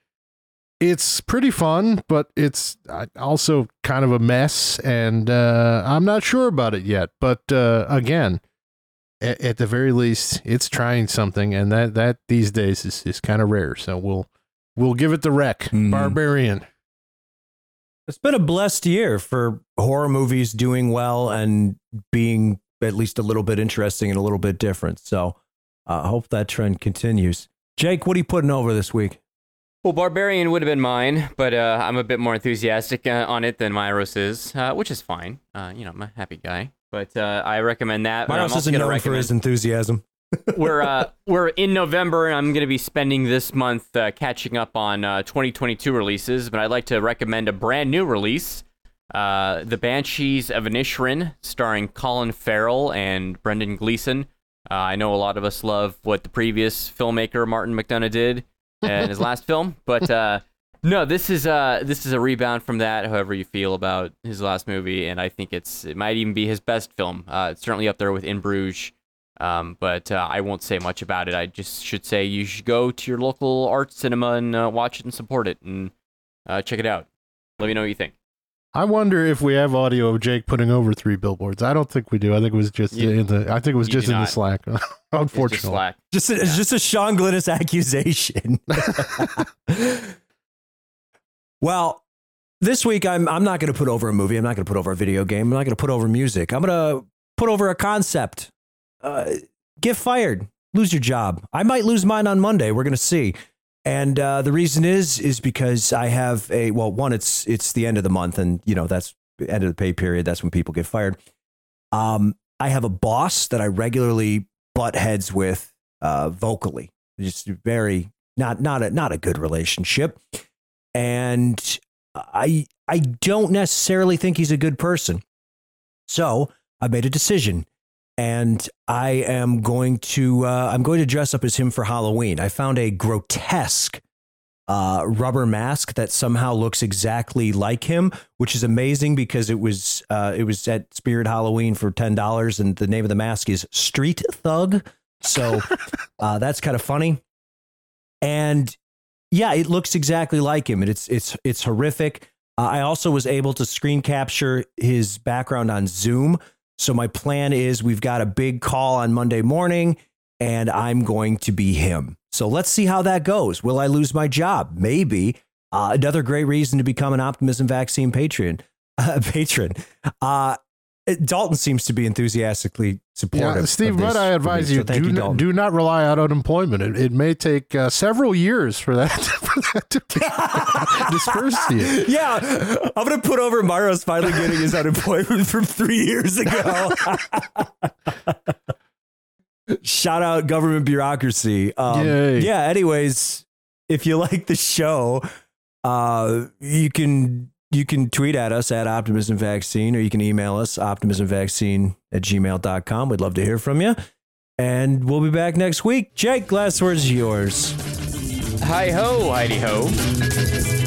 Speaker 4: it's pretty fun, but it's uh, also kind of a mess, and uh, I'm not sure about it yet. But uh, again, at, at the very least, it's trying something, and that that these days is, is kind of rare. So we'll we'll give it the wreck,
Speaker 2: Mhm.
Speaker 4: Barbarian.
Speaker 2: It's been a blessed year for horror movies doing well and being at least a little bit interesting and a little bit different. So uh, I hope that trend continues. Jake, what are you putting over this week?
Speaker 3: Well, Barbarian would have been mine, but uh, I'm a bit more enthusiastic uh, on it than Myros is, uh, which is fine. Uh, you know, I'm a happy guy. But uh, I recommend that.
Speaker 2: Myros isn't known for his enthusiasm.
Speaker 3: we're uh, we're in November, and I'm going to be spending this month uh, catching up on uh, 2022 releases. But I'd like to recommend a brand new release, uh, "The Banshees of Inisherin," starring Colin Farrell and Brendan Gleeson. Uh, I know a lot of us love what the previous filmmaker Martin McDonagh did in his last film, but uh, no, this is uh this is a rebound from that. However you feel about his last movie, and I think it's it might even be his best film. Uh, it's certainly up there with In Bruges. Um, but uh, I won't say much about it. I just should say you should go to your local art cinema and uh, watch it and support it and uh, check it out. Let me know what you think.
Speaker 4: I wonder if we have audio of Jake putting over three billboards. I don't think we do. I think it was just
Speaker 3: You-
Speaker 4: in the. I think it was just
Speaker 3: do
Speaker 4: in the
Speaker 3: not.
Speaker 4: Slack.
Speaker 3: It's just
Speaker 4: Unfortunately,
Speaker 3: slack.
Speaker 2: Just a, it's just a Sean Glynis accusation. well, this week I'm I'm not going to put over a movie. I'm not going to put over a video game. I'm not going to put over music. I'm going to put over a concept. Uh, get fired. Lose your job. I might lose mine on Monday. We're going to see. And uh, the reason is is because I have a well, one it's it's the end of the month, and you know that's end of the pay period. That's when people get fired. Um, I have a boss that I regularly butt heads with uh, vocally. Just very not not a not a good relationship, and I I don't necessarily think he's a good person. So I made a decision, and I am going to uh, I'm going to dress up as him for Halloween. I found a grotesque uh, rubber mask that somehow looks exactly like him, which is amazing because it was uh, it was at Spirit Halloween for ten dollars, and the name of the mask is Street Thug. So uh, that's kind of funny, and yeah, it looks exactly like him, and it's it's it's horrific. Uh, I also was able to screen capture his background on Zoom. So my plan is we've got a big call on Monday morning, and I'm going to be him. So let's see how that goes. Will I lose my job? Maybe. Uh, another great reason to become an optimism vaccine patron. Uh, patron. Uh, Dalton seems to be enthusiastically supportive.
Speaker 4: yeah, Steve. Might I advise you
Speaker 2: thank
Speaker 4: do
Speaker 2: you,
Speaker 4: not, do not rely on unemployment. It, it may take uh, several years for that for that to be dispersed to you.
Speaker 2: Yeah, I'm gonna put over Mario's finally getting his unemployment from three years ago. Shout out government bureaucracy. Um, yeah. Anyways, if you like the show, uh, you can you can tweet at us at Optimism Vaccine, or you can email us optimismvaccine at gmail.com. We'd love to hear from you. And we'll be back next week. Jake, last words yours.
Speaker 3: Hi ho, Heidi ho.